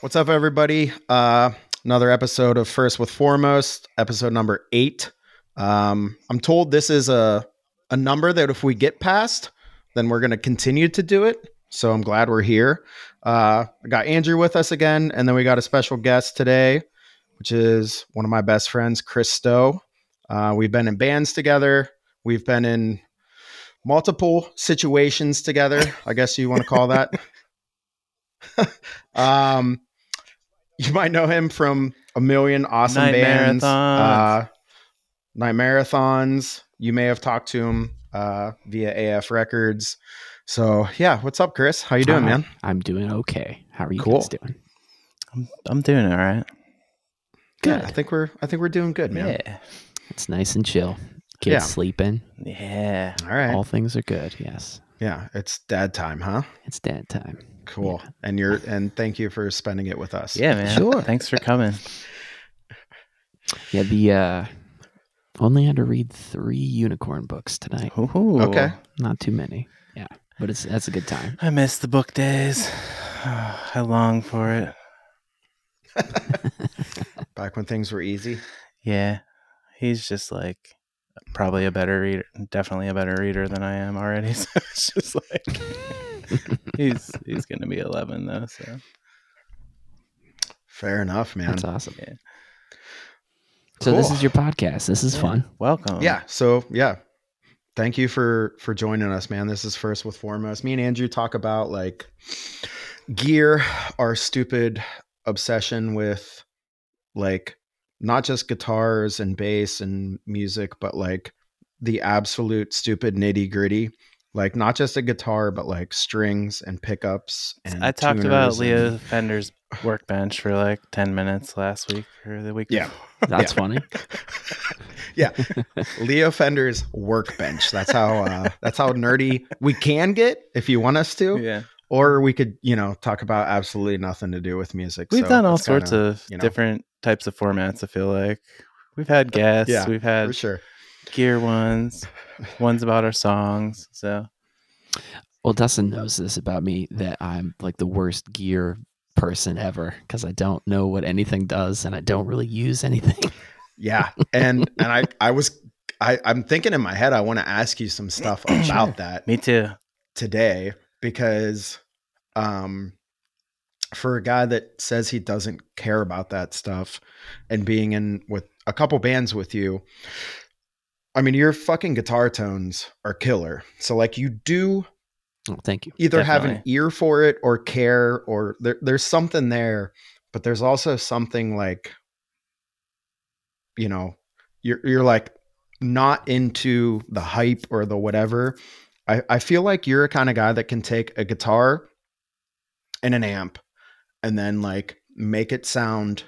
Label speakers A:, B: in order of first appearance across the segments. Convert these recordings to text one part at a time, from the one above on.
A: What's up, everybody? Uh, another episode of First with Foremost, episode number eight. Um, I'm told this is a a number that if we get past, then we're going to continue to do it. So I'm glad we're here. Uh, I got Andrew with us again, and then we got a special guest today, which is one of my best friends, Chris Stowe. Uh, we've been in bands together. We've been in multiple situations together. I guess you want to call that. um, you might know him from a million awesome
B: Night
A: bands,
B: marathons.
A: uh, Nightmarathons. You may have talked to him uh, via AF Records. So yeah, what's up, Chris? How you doing,
C: Hi,
A: man?
C: I'm doing okay. How are you
A: Cool.
C: guys doing?
B: I'm, I'm doing all right.
A: Yeah,
C: Good.
A: I think we're I think we're doing good, man.
B: Yeah.
C: It's nice and chill. Kids
A: Yeah.
C: sleeping.
B: Yeah.
A: All right.
C: All things are good. Yes.
A: yeah, it's dad time, huh?
C: It's dad time.
A: Cool. And you're and thank you for spending it with us.
B: Yeah, man.
C: Sure.
B: Thanks for coming.
C: Yeah, the uh only had to read three unicorn books tonight.
B: Ooh.
A: Okay.
C: Not too many. Yeah. But it's that's a good time.
B: I miss the book days. I long for it.
A: Back when things were easy.
B: Yeah. He's just like probably a better reader, definitely a better reader than I am already. So it's just like he's he's gonna be eleven though. So
A: Fair enough, man.
C: That's awesome.
B: Yeah.
C: So this is your podcast. This is
B: Yeah.
C: fun.
B: welcome.
A: yeah so yeah thank you for for joining us man this is first with foremost me and andrew talk about like gear our stupid obsession with like not just guitars and bass and music but like the absolute stupid nitty gritty like not just a guitar but like strings and pickups and
B: I talked about
A: tuners
B: Leo
A: and-
B: Fender's workbench for like ten minutes last week or the week
A: Yeah.
B: before.
C: That's
A: Yeah.
C: funny.
A: yeah leo fender's workbench that's how uh that's how nerdy we can get if you want us to
B: yeah.
A: or we could you know talk about absolutely nothing to do with music
B: We've
A: So
B: done all
A: it's kinda-
B: sorts of
A: you know.
B: different types of formats. I feel like we've had guests,
A: Yeah,
B: we've
A: for
B: had
A: sure
B: gear ones, ones about our songs. So
C: Well, Dustin knows this about me that I'm like the worst gear person ever because I don't know what anything does and I don't really use anything.
A: yeah and and i i was i i'm thinking in my head i want to ask you some stuff about that
B: me too.
A: today because um for a guy that says he doesn't care about that stuff and being in with a couple bands with you i mean your fucking guitar tones are killer. So like you do
C: Oh, thank you.
A: either have an ear for it or care or there, there's something there but there's also something like you know you're you're like not into the hype or the whatever. I i feel like you're a kind of guy that can take a guitar and an amp and then like make it sound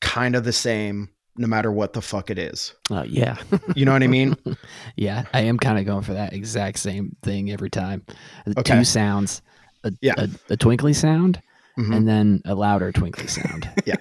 A: kind of the same no matter what the fuck it is
C: Oh, yeah.
A: you know what i mean
C: yeah, I am kind of going for that exact same thing every time.
A: Okay.
C: Two sounds, a,
A: Yeah.
C: a, a twinkly sound
A: Mhm.
C: and then a louder twinkly sound. Yeah.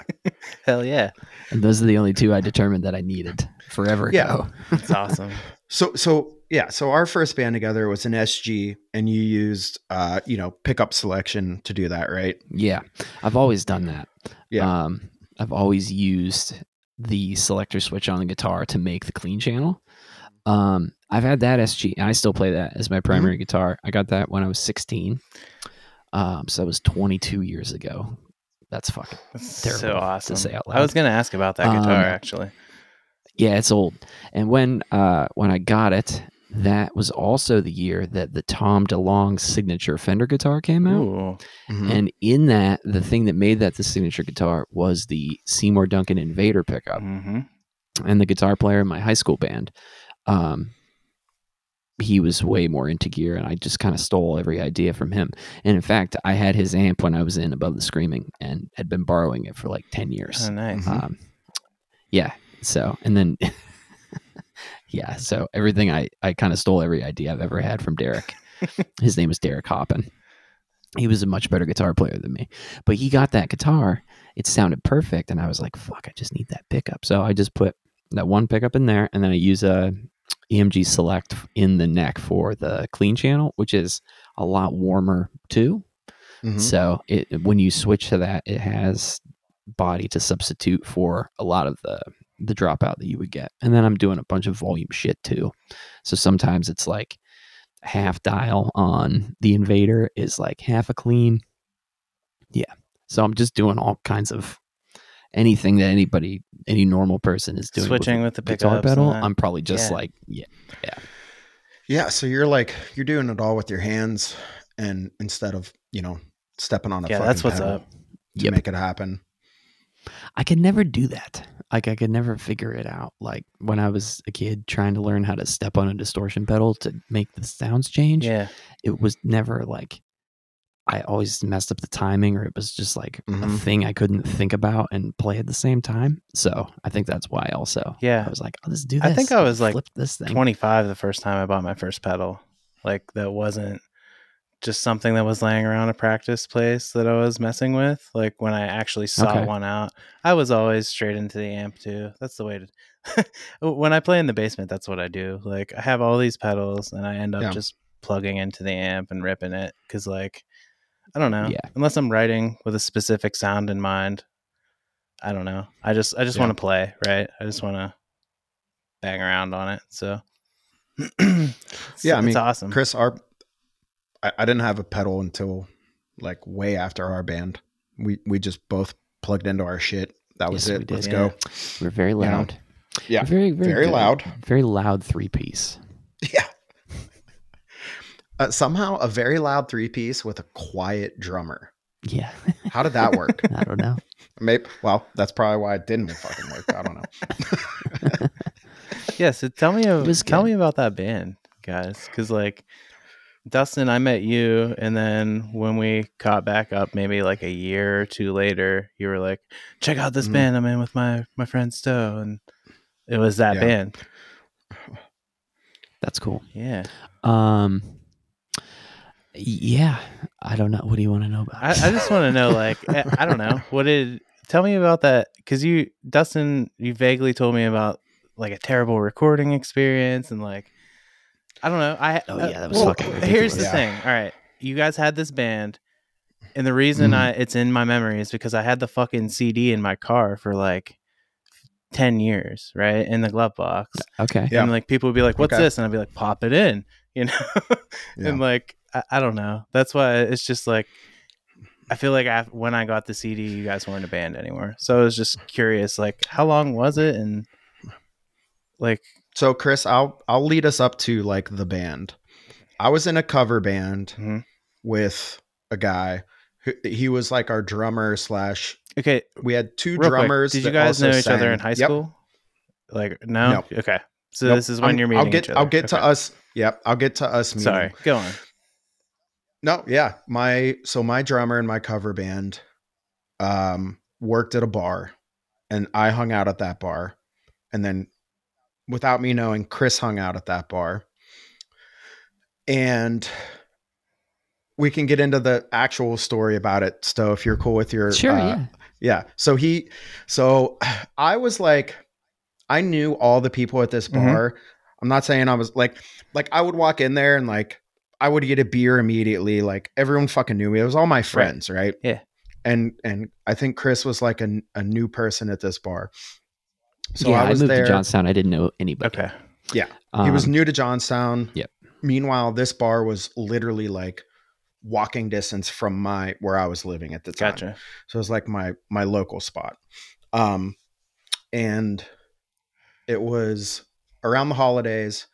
B: Hell yeah,
C: and those are the only two I determined that I needed forever
A: Yeah.
C: ago.
B: it's awesome.
A: So so yeah, so our first band together was an SG and you used uh, you know, pickup selection to do that, right?
C: Yeah, I've always done that.
A: Yeah.
C: Um, I've always used the selector switch on the guitar to make the clean channel. Um, I've had that SG, and I still play that as my primary
A: Mm-hmm.
C: guitar. I got that when I was 16. Um, so that was 22 years ago. That's fucking
B: That's
C: Terrible
B: so
C: to say out loud.
B: I was gonna ask about that guitar
C: Um,
B: actually.
C: yeah, it's old. And when uh when I got it, that was also the year that the Tom DeLonge signature Fender guitar came out.
B: Ooh,
A: Mhm.
C: And in that, the thing that made that the signature guitar was the Seymour Duncan Invader pickup.
B: hmm
C: And the guitar player in my high school band, um, he was way more into gear, and I just kind of stole every idea from him. And in fact, I had his amp when I was in Above the Screaming, and had been borrowing it for like ten years.
B: Oh, nice.
C: Um, yeah. So, and then, yeah. So everything I, I kind of stole every idea I've ever had from Derek. His name is Derek Hoppin. He was a much better guitar player than me, but he got that guitar. It sounded perfect. And I was like, fuck, I just need that pickup. So I just put that one pickup in there and then I use a EMG select in the neck for the clean channel, which is a lot warmer too.
A: Mhm.
C: So it when you switch to that, it has body to substitute for a lot of the the dropout that you would get. And then I'm doing a bunch of volume shit too. So sometimes it's like half dial on the invader is like half a clean. Yeah. So I'm just doing all kinds of anything that anybody any normal person is doing
B: Switching
C: a
B: with the
C: guitar
B: pickups
C: pedal. I'm probably just
B: Yeah.
C: like yeah.
A: Yeah, yeah. so you're like you're doing it all with your hands, and instead of you know stepping on a
B: Yeah,
A: fucking
B: that's what's
A: pedal
B: up.
A: to
C: Yep.
A: make it happen.
C: I could never do that. Like I could never figure it out. Like when I was a kid trying to learn how to step on a distortion pedal to make the sounds change,
B: Yeah.
C: it was never like I always messed up the timing or it was just like a
A: Mhm.
C: thing I couldn't think about and play at the same time. So I think that's why also
B: Yeah.
C: I was like, oh, let's do this.
B: I think I was, like,
C: this thing.
B: 25 the first time I bought my first pedal. Like that wasn't just something that was laying around a practice place that I was messing with. Like when I actually saw
C: Okay.
B: one out, I was always straight into the amp too. That's the way to. when I play in the basement, that's what I do. Like I have all these pedals and I end up
A: Yeah.
B: just plugging into the amp and ripping it because like I don't know.
C: Yeah.
B: Unless I'm writing with a specific sound in mind, I don't know. I just I just
A: Yeah.
B: want to play, right? I just want to bang around on it. So
A: Yeah, I
B: it's awesome.
A: Chris, our I, I didn't have a pedal until like way after our band. We we just both plugged into our shit. That was
C: Yes,
A: it.
C: did.
A: Let's
B: Yeah.
A: go.
C: We're very loud.
A: Yeah.
C: We're very, very,
A: Very loud.
C: Very loud three piece.
A: Yeah. Uh, somehow a very loud three piece with a quiet drummer.
C: Yeah.
A: How did that work?
C: I don't know.
A: Maybe. Well, that's probably why it didn't fucking work. I don't know.
B: yeah, so tell me a- tell
C: good.
B: me about that band, guys, because like Dustin, I met you, and then when we caught back up, maybe like a year or two later, you were like, "Check out this
A: Mhm.
B: band I'm in with my my friend Stowe," and it was that
A: Yeah.
B: band.
C: That's cool.
B: Yeah,
C: Um yeah. I don't know. What do you want to know about?
B: I, I just want to know, like, I, I don't know, what did tell me about that? Because you, Dustin, you vaguely told me about like a terrible recording experience, and like, I don't know. I
C: Oh,
B: uh,
C: yeah, that was
B: well,
C: fucking
B: Here's the
A: ridiculous.
B: thing. All right, you guys had this band, and the reason
C: Mhm.
B: I it's in my memory is because I had the fucking CD in my car for like. 10 years right in the glove box
C: okay.
A: Yeah.
B: and like people would be like what's
A: Okay.
B: this and i'd be like pop it in you know
A: Yeah.
B: and like I, I don't know that's why it's just like i feel like I, when i got the cd you guys weren't a band anymore so i was just curious like how long was it and like
A: So Chris, I'll I'll lead us up to like the band. I was in a cover band
B: Mhm.
A: with a guy. Who, he was like our drummer slash.
B: okay
A: We had two
B: real quick,
A: drummers.
B: did you guys know each other in high
A: Yep.
B: school like no
A: Nope.
B: okay so
A: Nope.
B: this is when
A: I'm-
B: you're meeting
A: I'll get
B: each other.
A: I'll get to us. Yep, I'll get to us. Meeting.
B: sorry go on
A: No, yeah. My so my drummer in my cover band um worked at a bar and I hung out at that bar. And then without me knowing, Chris hung out at that bar. And we can get into the actual story about it, Stowe, if you're cool with your
C: Sure,
A: uh,
C: yeah.
A: yeah. So he, so I was like, I knew all the people at this
B: Mhm.
A: bar. I'm not saying I was like, like I would walk in there and like I would get a beer immediately. Like everyone fucking knew me. It was all my friends, right?
B: Yeah.
A: And and I think Chris was like a, a new person at this bar. So
C: yeah,
A: I was
C: moved
A: there.
C: to Johnstown. I didn't know anybody.
B: okay Yeah.
A: he was
C: Um,
A: new to Johnstown.
C: Yep.
A: Meanwhile, this bar was literally like walking distance from my where I was living at the time.
B: gotcha
A: So it was like my my local spot. Um and it was around the holidays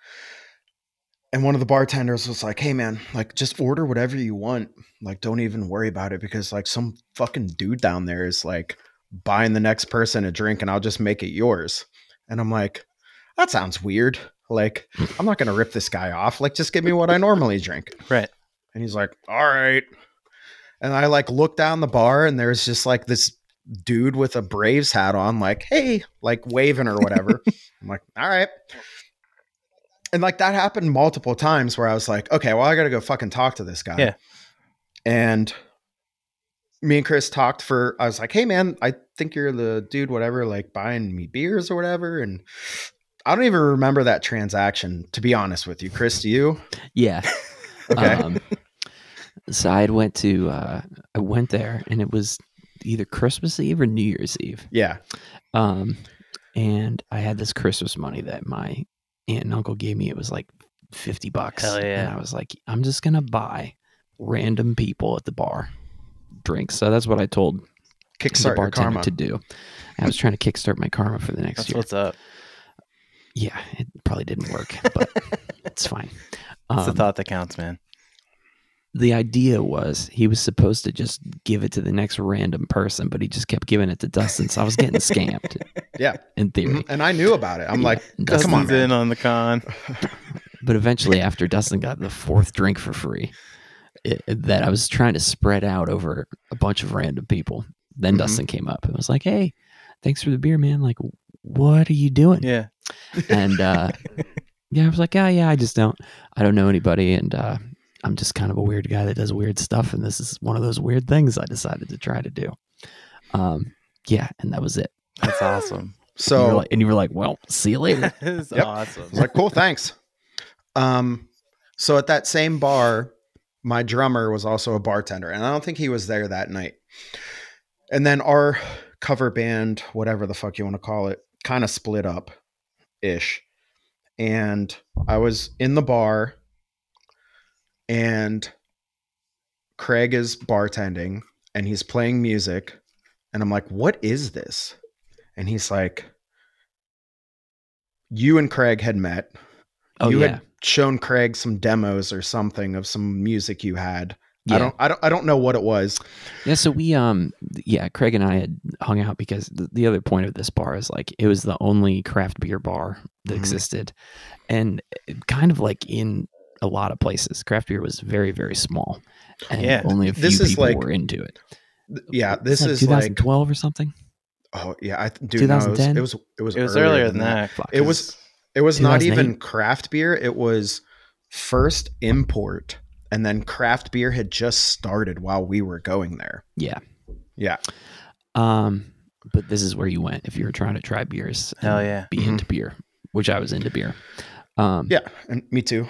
A: and one of the bartenders was like, "Hey man, like just order whatever you want. Like don't even worry about it because like some fucking dude down there is like buying the next person a drink and I'll just make it yours." And I'm like, "That sounds weird. Like I'm not going to rip this guy off. Like just give me what I normally drink."
B: right
A: And he's like, all right. And I like look down the bar and there's just like this dude with a Braves hat on, like, hey, like waving or whatever. I'm like, all right. And like that happened multiple times where I was like, okay, well, I got to go fucking talk to this guy.
B: Yeah.
A: And me and Chris talked for, I was like, hey, man, I think you're the dude, whatever, like buying me beers or whatever. And I don't even remember that transaction, to be honest with you. Chris, do you?
C: Yeah.
A: Okay.
C: Um, So I went to uh, I went there, and it was either Christmas Eve or New Year's Eve.
A: Yeah.
C: Um, and I had this Christmas money that my aunt and uncle gave me. It was like fifty bucks.
B: Hell yeah.
C: And I was like, I'm just gonna buy random people at the bar drinks. So that's what I told the
A: Kickstart your karma.
C: to do. I was trying to kickstart my karma for the next
B: That's
C: year.
B: what's up.
C: Yeah, it probably didn't work, but it's fine.
B: It's the
C: Um,
B: thought that counts, man.
C: the idea was he was supposed to just give it to the next random person, but he just kept giving it to Dustin. So I was getting scammed
A: Yeah.
C: in theory.
A: And I knew about it. I'm
C: Yeah.
A: like,
C: Dustin's
A: come on, man.
B: in on the con.
C: But eventually, after Dustin got the fourth drink for free, it, that I was trying to spread out over a bunch of random people. Then
A: Mhm.
C: Dustin came up and was like, "Hey, thanks for the beer, man. Like, what are you doing?"
B: Yeah.
C: And uh, yeah, I was like, "Yeah, yeah, I just don't, I don't know anybody, and uh, I'm just kind of a weird guy that does weird stuff, and this is one of those weird things I decided to try to do." Um, yeah, and that was it.
B: That's awesome.
C: and, you were
A: So
C: like, and you were like, "Well, see you later."
B: It's
A: Yep.
B: awesome.
A: I was like, cool, thanks. Um, so at that same bar, my drummer was also a bartender, and I don't think he was there that night. And then our cover band, whatever the fuck you want to call it, kind of split up ish. And I was in the bar, and Craig is bartending and he's playing music. And I'm like, what is this? And he's like, you and Craig had met.
C: Oh
A: you
C: yeah,
A: had shown Craig some demos or something of some music you had.
C: Yeah.
A: I don't I don't I don't know what it was.
C: Yeah, so we um yeah, Craig and I had hung out because the, the other point of this bar is like it was the only craft beer bar that
A: Mhm.
C: existed. And kind of like in a lot of places, craft beer was very very small. And
B: Yeah.
C: only a few
A: This is
C: people
A: like-
C: were into it.
A: Th- Yeah, this
C: like
A: is like
C: 2012 or something.
A: oh yeah, I th- dude, no, it was
C: 2010?
A: it was it was,
B: It was earlier than that.
C: Fuck.
A: It was it was not even craft beer, it was first import and then craft beer had just started while we were going there.
C: Yeah.
A: Yeah.
C: Um but this is where you went if you were trying to try beers.
B: Hell yeah.
C: Be
A: Mhm.
C: into beer, which I was into beer. Um
A: Yeah, and me too.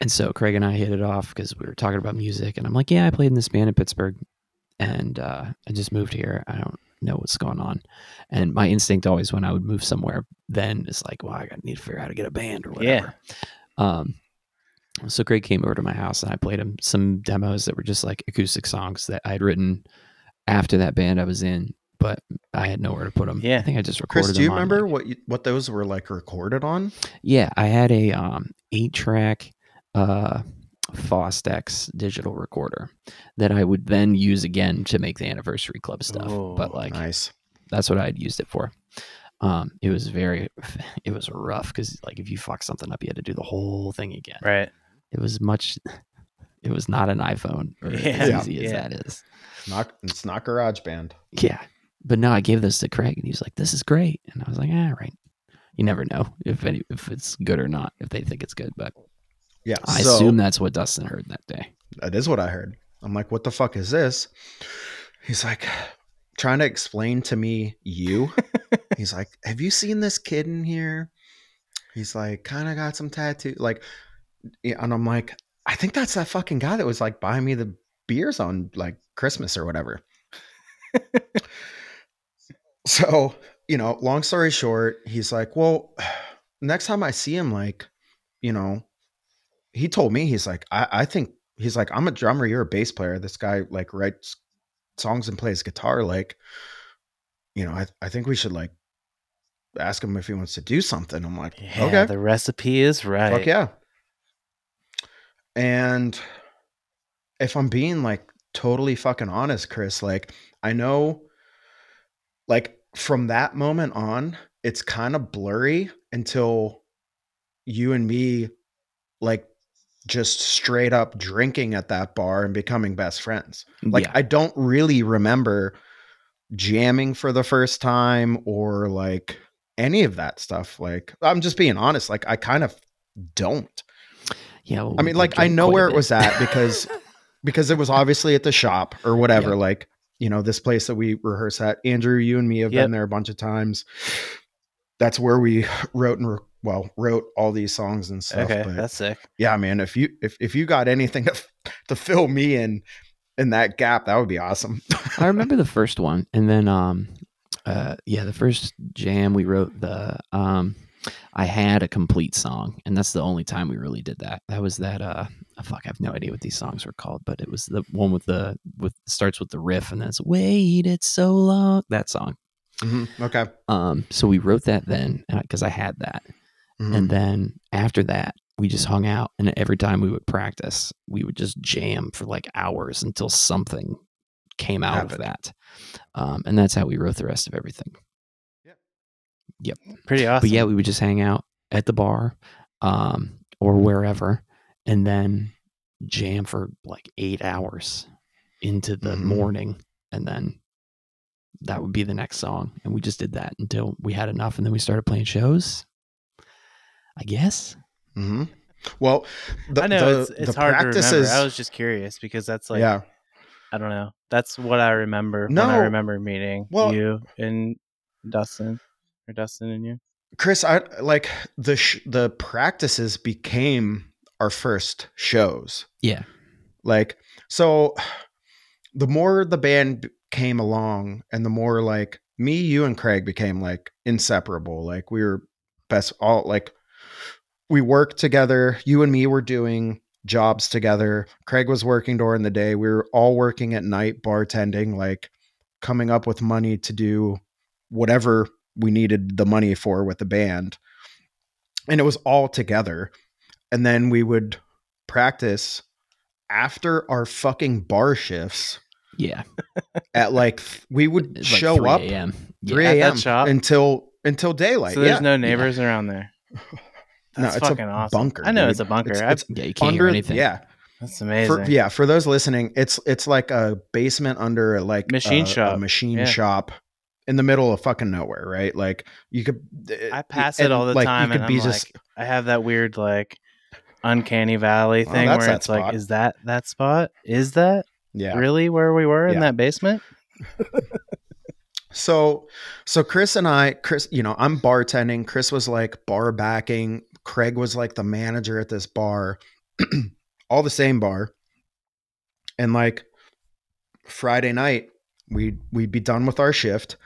C: And so Craig and I hit it off because we were talking about music, and I'm like, "Yeah, I played in this band in Pittsburgh, and uh, I just moved here. I don't know what's going on." And my instinct always, when I would move somewhere, then is like, "Well, I need to figure out how to get a band or whatever." Um, so Craig came over to my house, and I played him some demos that were just like acoustic songs that I had written after that band I was in, but I had nowhere to put them.
B: Yeah.
C: I think I just recorded.
A: Chris, do you remember
C: like-
A: what you, what those were like recorded on?
C: yeah, I had a um eight track uh Fostex digital recorder that I would then use again to make the anniversary club stuff.
B: Ooh,
C: but like
A: nice.
C: that's what I'd used it for. Um it was very it was rough because like if you fuck something up you had to do the whole thing again.
B: Right.
C: It was much it was not an iPhone or
B: Yeah.
C: as
A: Yeah.
C: easy as that is.
A: Not it's not garage band.
C: Yeah. But no, I gave this to Craig and he was like, This is great. And I was like, ah, right. You never know if any if it's good or not, if they think it's good. But
A: Yeah.
C: I
A: so-
C: assume that's what Dustin heard that day.
A: that is what I heard. I'm like, what the fuck is this? He's like, trying to explain to me you. He's like, have you seen this kid in here? He's like, kind of got some tattoo. Like, yeah, and I'm like, I think that's that fucking guy that was like buying me the beers on like Christmas or whatever. so, you know, long story short, he's like, well, next time I see him, like, you know, he told me he's like I, I think he's like i'm a drummer you're a bass player this guy like writes songs and plays guitar like you know i, I think we should like ask him if he wants to do something i'm like
B: Yeah.
A: okay
B: The recipe is right.
A: fuck yeah and if i'm being like totally fucking honest chris like i know like from that moment on it's kind of blurry until you and me like just straight up drinking at that bar and becoming best friends. Like
C: yeah.
A: I don't really remember jamming for the first time or like any of that stuff. Like I'm just being honest, like I kind of don't.
C: Yeah. well,
A: I mean like I know where it was at because because it was obviously at the shop or whatever
C: Yeah.
A: like you know this place that we rehearse at. Andrew, you and me have
B: Yep.
A: been there a bunch of times. That's where we wrote and re- well wrote all these songs and stuff.
B: Okay. That's sick.
A: yeah man if you if, if you got anything to, to fill me in in that gap, that would be awesome.
C: I remember the first one, and then um, uh, yeah, the first jam we wrote the um, I had a complete song, and that's the only time we really did that. That was that uh, oh, fuck, I have no idea what these songs were called, but it was the one with the with starts with the riff, and then it's waited so long. That song.
A: Mhm, Okay.
C: Um, so we wrote that then because I had that,
A: Mhm.
C: and then after that we just hung out, and every time we would practice, we would just jam for like hours until something came out of that, um, and that's how we wrote the rest of everything.
B: Pretty awesome.
C: But yeah, we would just hang out at the bar um, or wherever, and then jam for like eight hours into the
A: Mhm.
C: morning, and then that would be the next song. And we just did that until we had enough, and then we started playing shows. I guess.
A: hmm Well, the,
B: I know
A: the,
B: it's, it's
A: the
B: hard to remember. I was just curious because that's like
A: yeah.
B: I don't know. That's what I remember when
A: No.
B: I remember meeting
A: Well-
B: you and Dustin or Dustin and you.
A: Chris, I like the sh- the practices became our first shows.
C: Yeah.
A: Like so the more the band came along and the more like me, you and Craig became like inseparable. Like we were best all like we worked together. You and me were doing jobs together. Craig was working during the day. We were all working at night bartending, like coming up with money to do whatever we needed the money for with the band. And it was all together. And then we would practice after our fucking bar shifts
C: Yeah.
A: at like we would
C: like
A: show
C: 3
A: up
C: a.m.
A: 3 a.m. until until daylight.
B: so there's
A: yeah.
B: no neighbors around there.
A: No,
B: That's
A: it's a
B: fucking awesome.
A: bunker,
B: I know
A: dude.
B: it's a bunker.
A: It's- it's
C: Yeah, you can't
A: under
C: hear anything.
A: yeah.
B: that's amazing.
A: For, yeah, for those listening, it's it's like a basement under a, like
B: Machine
A: a,
B: shop.
A: a machine
B: Yeah.
A: shop in the middle of fucking nowhere, right? Like you could.
B: Eh, eh, I pass it all the
A: like,
B: time, and
A: be
B: I'm
A: just
B: I have that weird like uncanny valley thing where it's like, is that that spot? Is that
A: yeah.
B: really where we were in that basement?
A: So so Chris and I, Chris, you know, I'm bartending. Chris was like bar backing. Craig was like the manager at this bar, all the same bar. And like Friday night, we'd we'd be done with our shift,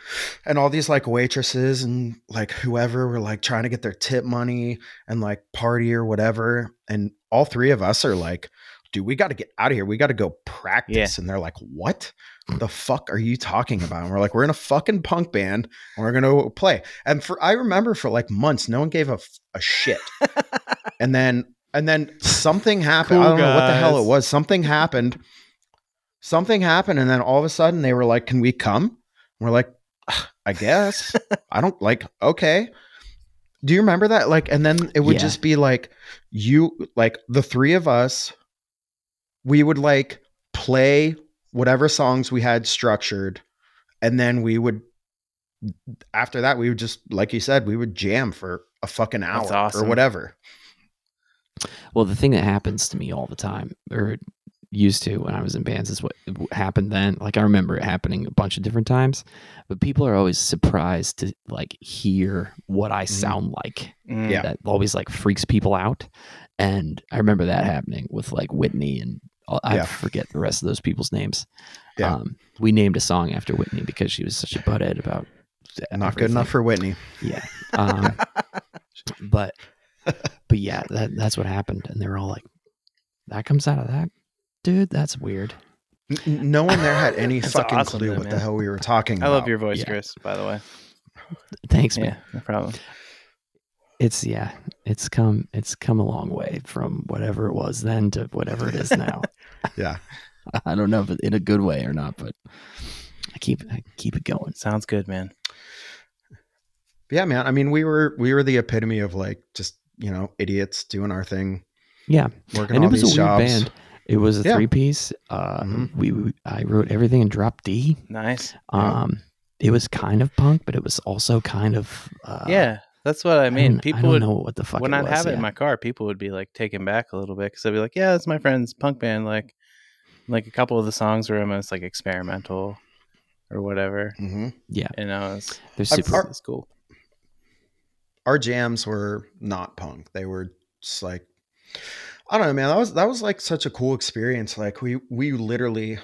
A: and all these like waitresses and like whoever were like trying to get their tip money and like party or whatever. And all three of us are like, dude, we got to get out of here. We got to go practice. And they're like, what? the fuck are you talking about? And we're like, we're in a fucking punk band and we're gonna play. And for I remember for like months, no one gave a shit. and then and then something happened. I don't know what the hell it was. Something happened. Something happened, and then all of a sudden they were like, "Can we come?" And we're like, "I guess." I don't like. Okay. Do you remember that? Like, and then it would
C: Yeah.
A: just be like you, like the three of us. We would like play whatever songs we had structured, and then we would. After that, we would just, like you said, we would jam for a fucking hour
B: That's
A: or whatever.
C: Well, the thing that happens to me all the time, or used to when I was in bands, is what happened then. Like I remember it happening a bunch of different times, but people are always surprised to like hear what I sound like.
B: Mm.
A: Yeah.
C: That always like freaks people out. And I remember that happening with like Whitney and I
A: Yeah.
C: forget the rest of those people's names.
A: Yeah.
C: Um, we named a song after Whitney because she was such a butthead about
A: Not good enough for Whitney.
C: Yeah. Um, but but yeah, that that's what happened, and they were all like, "That comes out of that, dude. That's weird."
A: N- n- no one there had any fucking
B: awesome,
A: clue
B: though,
A: what the hell we were talking
B: I
A: about.
B: love your voice,
C: Yeah.
B: Chris. By the way,
C: Thanks, man.
B: yeah, no problem.
C: It's yeah, it's come it's come a long way from whatever it was then to whatever it is now.
A: Yeah.
C: I don't know if it, in a good way or not, but I keep I keep it going.
B: Sounds good, man.
A: Yeah, man. I mean, we were we were the epitome of like just you know idiots doing our thing,
C: Yeah,
A: working
C: and
A: all
C: it was a
A: these
C: weird
A: jobs.
C: band. It was a
A: Yeah.
C: three piece. Uh,
A: Mhm.
C: we, we I wrote everything in drop D.
B: Nice.
A: Yeah.
C: Um, it was kind of punk, but it was also kind of uh,
B: yeah, that's what I mean.
C: don't-
B: people
C: I don't
B: would
C: know what the fuck
B: when I'd
C: was,
B: have it in my car, people would be like taken back a little bit because they'd be like, "Yeah, it's my friend's punk band." Like, like a couple of the songs were almost like experimental or whatever.
A: hmm
C: yeah,
B: You know, it's,
C: they're super.
A: our-
B: it's cool.
A: Our jams were not punk. They were just like I don't know, man. That was that was like such a cool experience. Like we we literally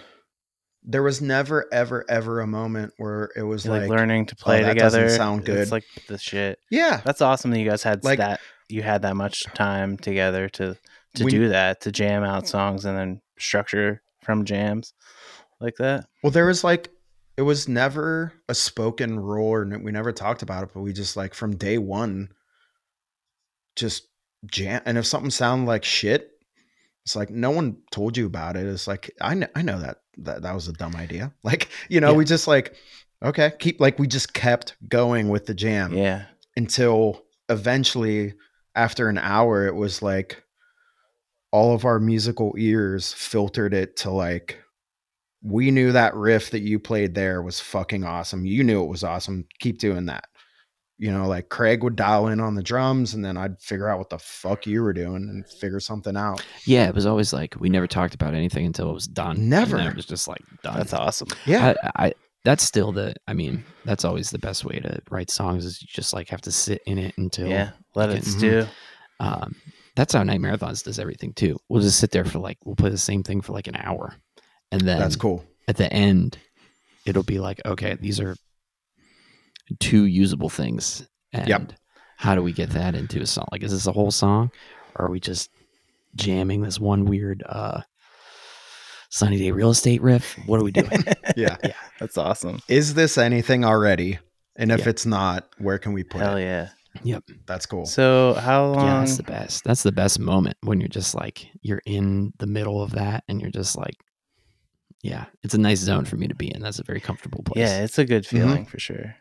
A: there was never ever ever a moment where it was
B: like,
A: like,
B: learning to oh, play
A: oh, that doesn't
B: together.
A: sound good.
B: It's like the shit.
A: yeah,
B: That's awesome that you guys had
A: Like-
B: that. You had that much time together to to
A: We-
B: do that, to jam out songs and then structure from jams like that.
A: Well, there was like it was never a spoken rule, or n- we never talked about it, but we just like from day one, just jam. And if something sounded like shit, it's like no one told you about it. It's like I know, I know that that that was a dumb idea. Like you know,
C: Yeah.
A: we just like okay, keep like we just kept going with the jam
B: Yeah.
A: until eventually, after an hour, it was like all of our musical ears filtered it to like we knew that riff that you played there was fucking awesome. You knew it was awesome. Keep doing that. You know, like Craig would dial in on the drums and then I'd figure out what the fuck you were doing and figure something out.
C: Yeah, it was always like we never talked about anything until it was done.
A: Never.
C: then it was just like done.
B: That's awesome.
A: Yeah.
C: I, I that's still the. I mean, that's always the best way to write songs is you just like have to sit in it until.
B: Yeah. Let it
C: can-
B: stew.
C: Um, that's how Nightmarathons does everything too. We'll just sit there for like we'll play the same thing for like an hour, and then
A: That's cool.
C: at the end, it'll be like, okay, these are two usable things. And
A: Yep.
C: how do we get that into a song? Like, is this a whole song? Or are we just jamming this one weird uh sunny day real estate riff? What are we doing?
A: Yeah. Yeah.
B: That's awesome.
A: Is this anything already? And if
C: Yeah.
A: it's not, where can we put
B: Hell
A: it?
B: yeah. Yep.
A: That's cool.
B: So how long?
C: yeah, that's the best. That's the best moment when you're just like you're in the middle of that and you're just like yeah, it's a nice zone for me to be in. That's a very comfortable place.
B: yeah, it's a good
A: Mm-hmm.
B: feeling for sure.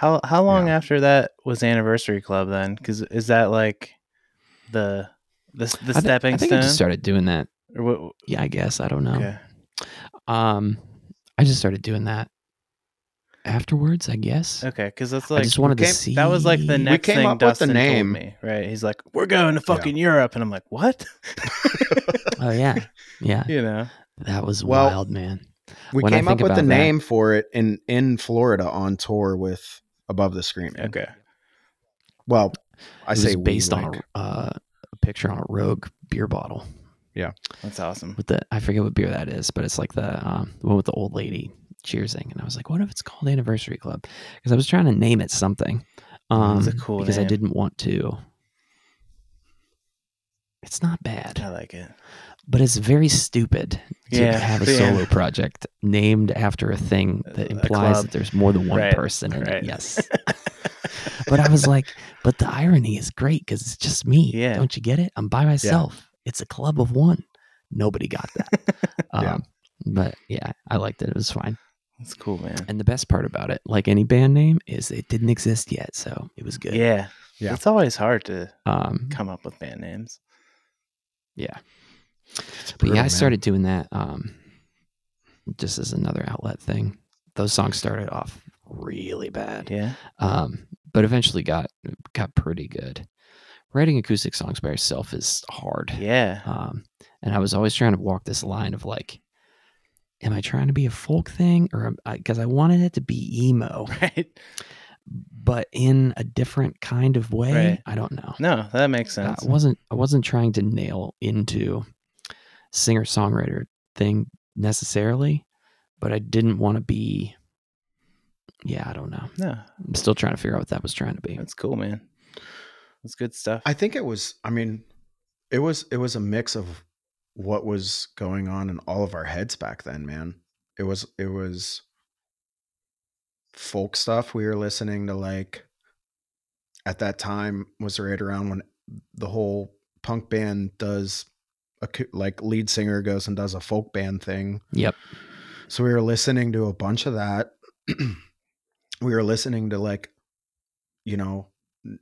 B: How how long after that was Anniversary Club then? Because is that like the the the
C: I, thi-
B: stepping
C: I think I just started doing that.
B: Or what-
C: Yeah, I guess. I don't know.
B: Okay.
C: Um, I just started doing that afterwards. I guess.
B: Okay, because that's like
C: I
B: like
C: just wanted
A: came-
C: to see.
B: that was like the next
A: came
B: thing
A: up with the
B: Dustin
A: name.
B: told me. Right? He's like, "We're going to fucking Europe," and I'm like, "What?"
C: Oh yeah, yeah.
B: you know?
C: That was
A: Well,
C: wild, man.
A: We
C: When
A: came up with the
C: that-
A: name for it in in Florida on tour with Above the Screaming.
B: Okay.
A: Well, I say
C: based on
A: like-
C: a, uh, a picture on a Rogue beer bottle Yeah,
B: That's awesome.
C: with the I forget what beer that is, but it's like the um, the one with the old lady cheersing, and I was like, what if it's called Anniversary Club? Because I was trying to name it something. Um,
B: It's a cool
C: because I didn't want to. It's not bad.
B: I like it.
C: But it's very stupid to
B: Yeah,
C: have a
B: yeah.
C: solo project named after a thing that implies that there's more than one
B: Right,
C: person in
B: right.
C: it. Yes. but I was like, but the irony is great because it's just me.
B: Yeah.
C: Don't you get it? I'm by myself. It's a club of one. Nobody got that.
A: Yeah.
C: um, but yeah, I liked it. It was fine.
B: It's cool, man.
C: And the best part about it, like any band name, is it didn't exist yet. So it was good.
B: Yeah.
A: Yeah.
B: It's always hard to
C: Um,
B: come up with band names.
C: yeah. But
A: brutal,
C: yeah, I
A: man.
C: started doing that um, just as another outlet thing. Those songs started off really bad,
B: Yeah.
C: um, but eventually got got pretty good. Writing acoustic songs by yourself is hard,
B: Yeah.
C: um, and I was always trying to walk this line of like, am I trying to be a folk thing, or because I wanted it to be emo,
B: Right.
C: but in a different kind of way?
B: Right.
C: I don't know.
B: No, that makes sense.
C: I wasn't I wasn't trying to nail into singer songwriter thing necessarily, but I didn't want to be. Yeah, I don't know.
B: no,
C: I'm still trying to figure out what that was trying to be.
B: that's cool, man. That's good stuff.
A: I think it was. I mean, it was. It was a mix of what was going on in all of our heads back then, man. It was. It was folk stuff. We were listening to like. At that time, was right around when the whole punk band does a like lead singer goes and does a folk band thing.
C: Yep.
A: So we were listening to a bunch of that. we were listening to like, you know,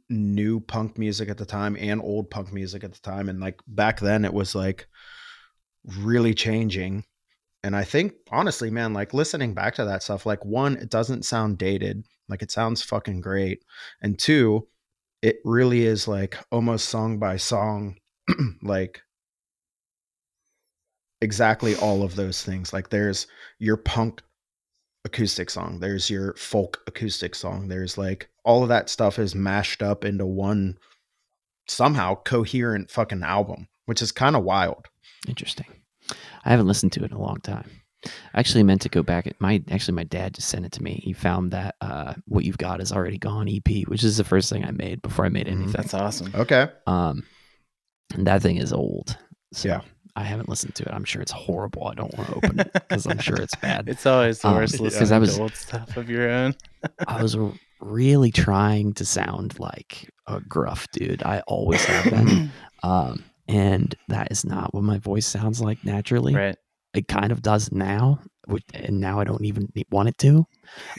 A: new punk music at the time and old punk music at the time. And like back then it was like really changing. And I think honestly, man, like listening back to that stuff, like one, it doesn't sound dated. Like it sounds fucking great. And two, it really is like almost song by song, like exactly all of those things. Like there's your punk acoustic song, there's your folk acoustic song, there's like all of that stuff is mashed up into one somehow coherent fucking album. which is kind of wild.
C: Interesting. I haven't listened to it in a long time. I actually meant to go back. At my actually, my dad just sent it to me. He found that uh, "What You've Got Is Already Gone" EP, which is the first thing I made before I made
A: Mhm.
C: anything.
B: That's awesome.
A: Okay.
C: Um, and that thing is old. So
A: Yeah.
C: I haven't listened to it. I'm sure it's horrible. I don't want to open it because I'm sure it's bad.
B: It's always the
C: Um,
B: worst
C: 'cause
B: listening
C: I was-
B: old stuff of your own.
C: I was really trying to sound like a gruff dude. I always have been. Um, and that is not what my voice sounds like naturally.
B: right.
C: It kind of does now, and now I don't even want it to.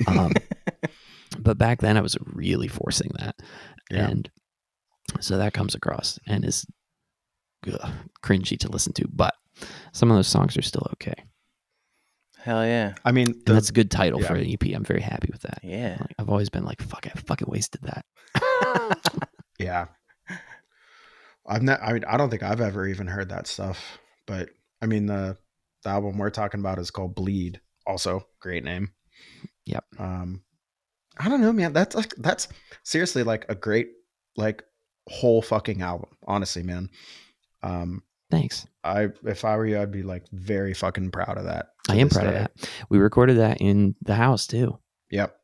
C: Um, but back then I was really forcing that.
A: Yeah.
C: And so that comes across and is ugh, cringy to listen to. But some of those songs are still okay.
B: Hell yeah.
A: I mean,
C: And that's a good title for an EP. I'm very happy with that.
B: Yeah.
C: Like, I've always been like, fuck, I fucking wasted that.
A: yeah. I've not. I mean, I don't think I've ever even heard that stuff. But I mean, the the album we're talking about is called Bleed. Also, great name.
C: Yep.
A: Um, I don't know, man. That's like that's seriously like a great like whole fucking album. Honestly, man. Um,
C: Thanks.
A: I if I were you, I'd be like very fucking proud of that.
C: I am
A: this
C: proud of that. We recorded that in the house too.
A: Yep.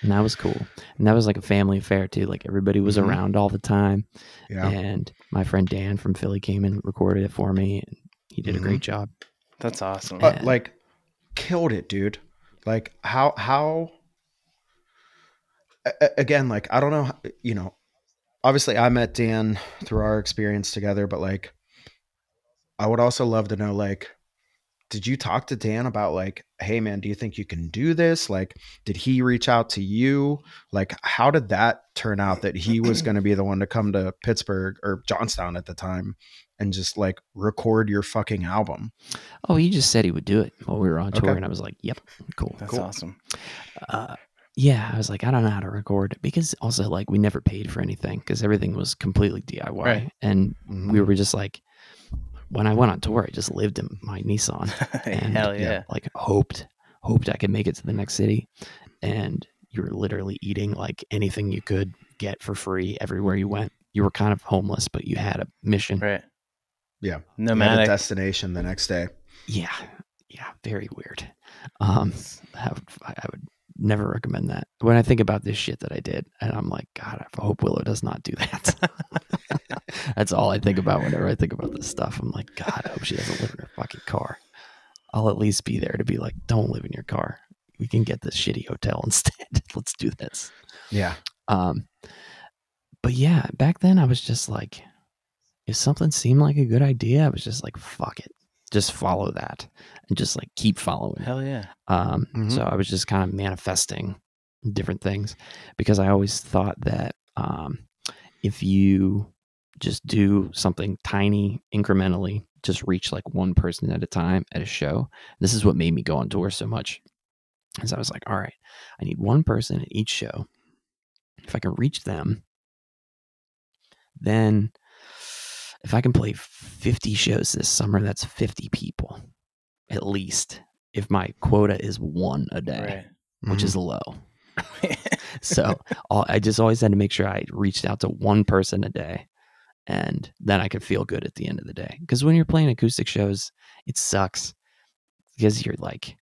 C: And that was cool. And that was like a family affair too. Like everybody was
A: Mhm.
C: around all the time.
A: Yeah.
C: And my friend Dan from Philly came and recorded it for me. And he did
A: Mhm.
C: a great job.
B: That's awesome.
A: but
C: Yeah.
A: like killed it dude like how how a- a- again like i don't know you know obviously i met dan through our experience together but like i would also love to know like did you talk to dan about like hey man do you think you can do this like did he reach out to you like how did that turn out that he was going to be the one to come to pittsburgh or johnstown at the time and just like record your fucking album
C: Oh, he just said he would do it while we were on tour.
A: Okay.
C: And I was like, yep, cool.
B: That's
A: cool.
B: awesome.
C: Uh, yeah, I was like, I don't know how to record because also like we never paid for anything because everything was completely DIY.
B: Right.
C: And
A: Mhm.
C: we were just like, when I went on tour, I just lived in my Nissan. and
B: Hell
A: yeah.
B: yeah.
C: like hoped hoped I could make it to the next city and you were literally eating like anything you could get for free everywhere you went you were kind of homeless but you had a mission
B: Right.
A: Yeah. You had a
B: Nomadic.
A: destination the next day.
C: yeah yeah very weird um I would, I would never recommend that when I think about this shit that I did and I'm like god I hope Willow does not do that that's all I think about whenever I think about this stuff I'm like god I hope she doesn't live in her fucking car I'll at least be there to be like, don't live in your car. We can get this shitty hotel instead. Let's do this.
A: Yeah.
C: Um, but yeah, back then I was just like, if something seemed like a good idea, I was just like, fuck it, just follow that, and just like keep following.
B: Hell yeah.
C: Um,
A: Mhm.
C: So I was just kind of manifesting different things because I always thought that um, if you just do something tiny incrementally, just reach like one person at a time at a show. This is what made me go on tour so much. Is I was like, all right, I need one person at each show. If I can reach them, then if I can play 50 shows this summer, that's 50 people at least. If my quota is one a day,
B: Right.
C: which
A: Mhm.
C: is low. So all, I just always had to make sure I reached out to one person a day, and then I could feel good at the end of the day. Because when you're playing acoustic shows, it sucks because you're like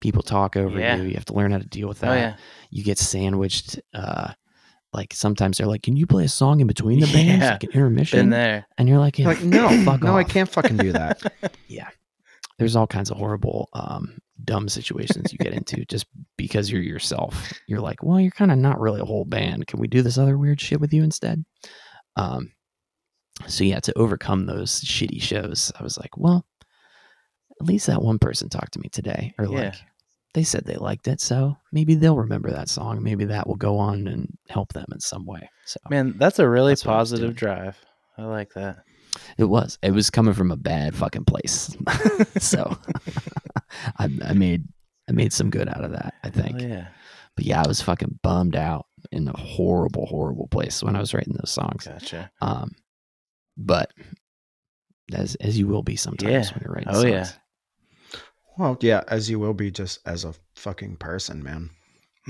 C: people talk over
B: Yeah.
C: you. You have to learn how to deal with that.
B: Oh yeah.
C: You get sandwiched. Uh, like sometimes they're like, "Can you play a song in between the bands,
B: Yeah.
C: like an intermission?"
B: Been there.
C: And you're like, yeah,
A: like, no,
C: fuck
A: no, I can't fucking do that.
C: Yeah, there's all kinds of horrible um dumb situations you get into just because you're yourself you're like well you're kind of not really a whole band can we do this other weird shit with you instead um so yeah to overcome those shitty shows i was like well at least that one person talked to me today or
B: Yeah.
C: like they said they liked it so maybe they'll remember that song maybe that will go on and help them in some way so
B: Man, that's a really
C: That's
B: positive drive. I like that.
C: It was. It was coming from a bad fucking place. so I, I made I made some good out of that. I think.
B: Hell yeah.
C: But yeah, I was fucking bummed out in a horrible, horrible place when I was writing those songs.
B: Gotcha.
C: Um, but as as you will be sometimes
B: Yeah.
C: when you're writing
B: Oh,
C: songs.
B: yeah.
A: Well, yeah, as you will be just as a fucking person, man.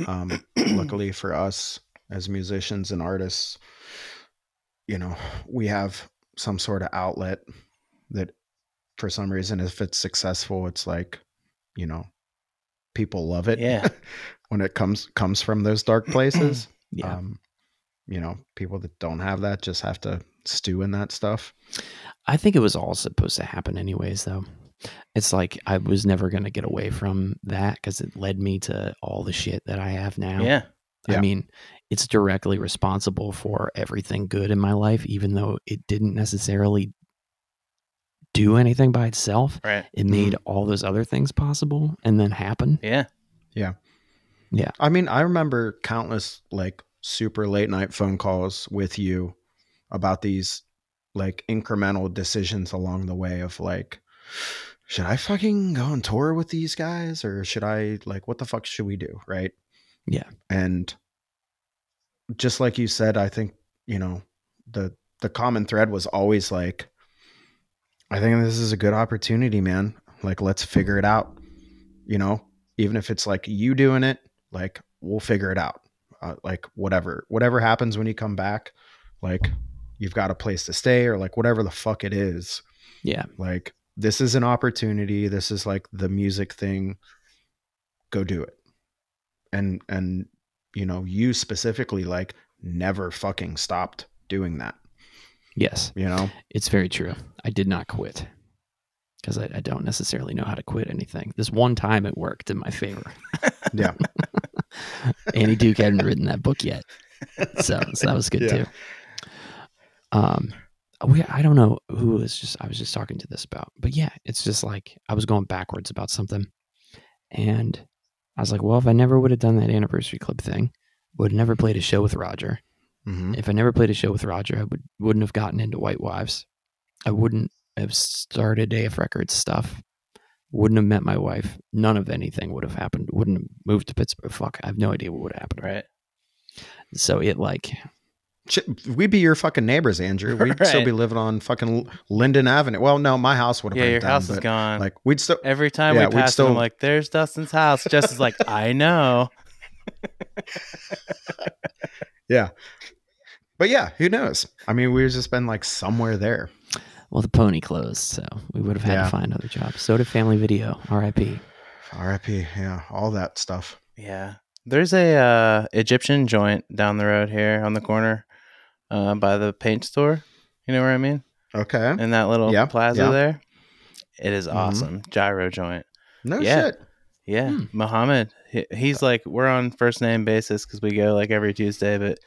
A: Um, luckily for us as musicians and artists, you know, we have some sort of outlet that for some reason if it's successful it's like you know people love it
B: Yeah.
A: when it comes comes from those dark places
C: Yeah.
A: um you know people that don't have that just have to stew in that stuff
C: I think it was all supposed to happen anyways though. It's like I was never going to get away from that cuz it led me to all the shit that I have now.
B: Yeah.
A: Yeah.
C: I mean, it's directly responsible for everything good in my life even though it didn't necessarily do anything by itself.
B: Right.
C: It made mm-hmm. all those other things possible and then happen.
B: Yeah. Yeah. Yeah.
A: i mean i remember countless like super late night phone calls with you about these like incremental decisions along the way of like should i fucking go on tour with these guys or should i like what the fuck should we do right?
C: Yeah.
A: and just like you said i think you know the the common thread was always like i think this is a good opportunity man. Like let's figure it out you know? Even if it's like you doing it like we'll figure it out. Uh, like whatever whatever happens when you come back like you've got a place to stay or like whatever the fuck it is.
C: Yeah.
A: like this is an opportunity this is like the music thing go do it and and you know you specifically like never fucking stopped doing that
C: Yes.
A: you know
C: It's very true. I did not quit because I, I don't necessarily know how to quit anything. This one time it worked in my favor.
A: yeah
C: Annie Duke hadn't written that book yet, so so that was good
A: Yeah.
C: too. Um, we I don't know who was just I was just talking to this about, but yeah, it's just like I was going backwards about something, and I was like, well, if I never would have done that anniversary club thing, would have never played a show with Roger.
A: hmm
C: If I never played a show with Roger, I would wouldn't have gotten into White Wives. I wouldn't have started AF Records stuff. Wouldn't have met my wife. None of anything would have happened. Wouldn't have moved to Pittsburgh. Fuck, I have no idea what would have happened.
B: Right.
C: So it like
A: we'd be your fucking neighbors andrew we'd still be living on fucking linden avenue well no my house would have
B: Yeah,
A: been
B: your
A: down,
B: house is gone.
A: like we'd still
B: Every time
A: Yeah,
B: we
A: we'd
B: pass
A: still-
B: I'm like, "There's Dustin's house." Just is like, "I know."
A: yeah but yeah who knows i mean we've just been like somewhere there
C: well the pony closed, so we would have had
A: Yeah.
C: to find other jobs. So did Family Video. R.I.P.
A: rip yeah all that stuff
B: Yeah. There's a uh, Egyptian joint down the road here on the corner uh, by the paint store. You know what I mean?
A: okay
B: In that little
A: Yeah,
B: plaza
A: yeah.
B: there. It is
A: Mhm.
B: awesome. Gyro joint.
A: no
B: Yeah.
A: shit
B: Yeah.
C: Hmm.
B: Muhammad. He, he's like, we're on first name basis because we go like every Tuesday, but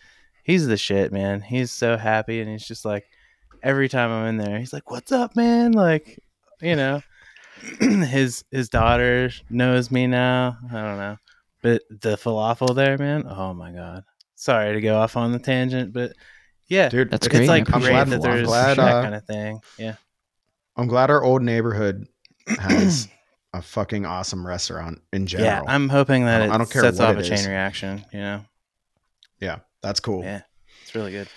B: he's the shit, man. He's so happy. And he's just like, every time I'm in there, he's like, what's up, man? Like, you know, his his daughter knows me now. I don't know. But the falafel there, man. Oh my God. Sorry to go off on the tangent, but yeah.
A: dude
C: That's
A: it's
C: great.
B: It's like
C: I
A: I'm
B: great
A: glad,
B: that there's
A: glad,
B: that
A: uh,
B: kind of thing. Yeah.
A: I'm glad our old neighborhood has a fucking awesome restaurant in general.
B: Yeah. I'm hoping
A: I
B: that
A: don't-
B: it
A: I don't care
B: sets
A: what
B: off
A: it
B: a chain
A: is.
B: reaction, you know?
A: Yeah, that's cool.
B: Yeah. It's really good.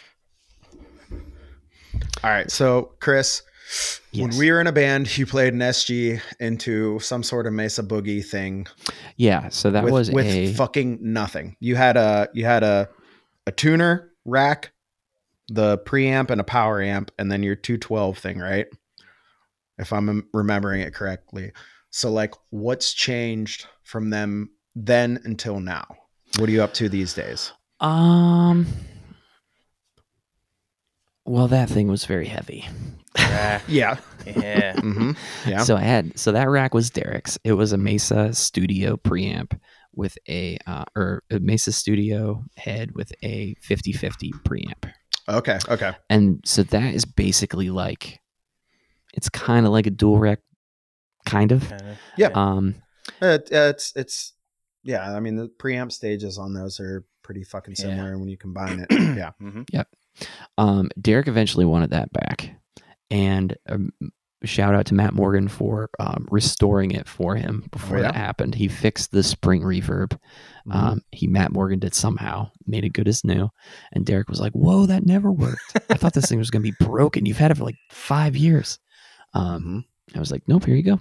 A: All right, so Chris, when we were in a band, you played an SG into some sort of Mesa Boogie thing
C: Yeah, so that
A: with,
C: was
A: with
C: a
A: fucking nothing. You had a you had a a tuner rack, the preamp and a power amp, and then your 212 thing, right? If I'm remembering it correctly. So like what's changed from them then until now? What are you up to these days?
C: um. Well, that thing was very heavy.
B: Rack.
A: Yeah.
B: Yeah.
A: hmm Yeah.
C: So I had so that rack was Derek's. It was a Mesa Studio preamp with a uh, or a Mesa Studio head with a 50-50 preamp.
A: Okay. Okay.
C: And so that is basically like it's kind of like a dual rack kind of.
B: Kind of.
A: Yeah.
C: Um
A: It, it's it's yeah. I mean the preamp stages on those are pretty fucking
B: Yeah.
A: similar when you combine it. Yeah.
B: hmm
C: um Derek eventually wanted that back. And um, shout out to Matt Morgan for um, restoring it for him before
A: yeah?
C: that happened. He fixed the spring reverb.
A: Mhm.
C: Um, he Matt Morgan did somehow, made it good as new, and Derek was like, "Whoa, that never worked. I thought this thing was going to be broken. You've had it for like five years." Um,
A: Mhm.
C: I was like, "Nope, here you go.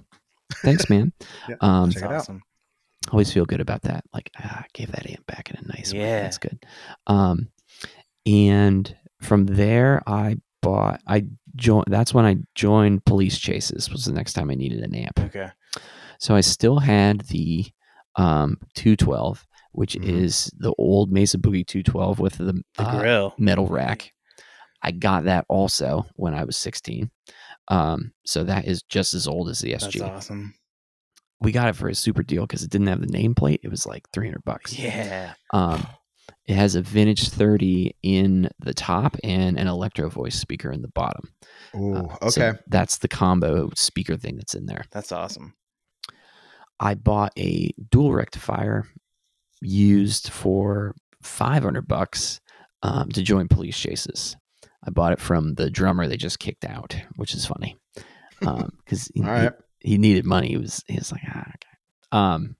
C: Thanks, man."
A: Yeah,
C: um,
A: check it out.
B: awesome.
C: always feel good about that. Like, ah, I gave that amp back in a nice way. That's good. Um, and from there, I bought. I joined. That's when I joined Police Chases. Was the next time I needed an amp.
B: Okay.
C: So I still had the um 212, which
A: Mhm.
C: is the old Mesa Boogie 212 with the,
B: The
C: uh,
B: grill.
C: metal rack. I got that also when I was 16. Um, so that is just as old as the SG.
B: That's awesome.
C: We got it for a super deal because it didn't have the nameplate. It was like 300 bucks.
B: Yeah.
C: Um, it has a vintage 30 in the top and an electro voice speaker in the bottom.
A: Ooh,
C: Uh, so
A: okay.
C: that's the combo speaker thing that's in there.
B: That's awesome.
C: I bought a dual rectifier used for 500 bucks um, to join police chases. I bought it from the drummer they just kicked out, which is funny because he,
A: All right.
C: he needed money. He was he was like, ah, okay. Um,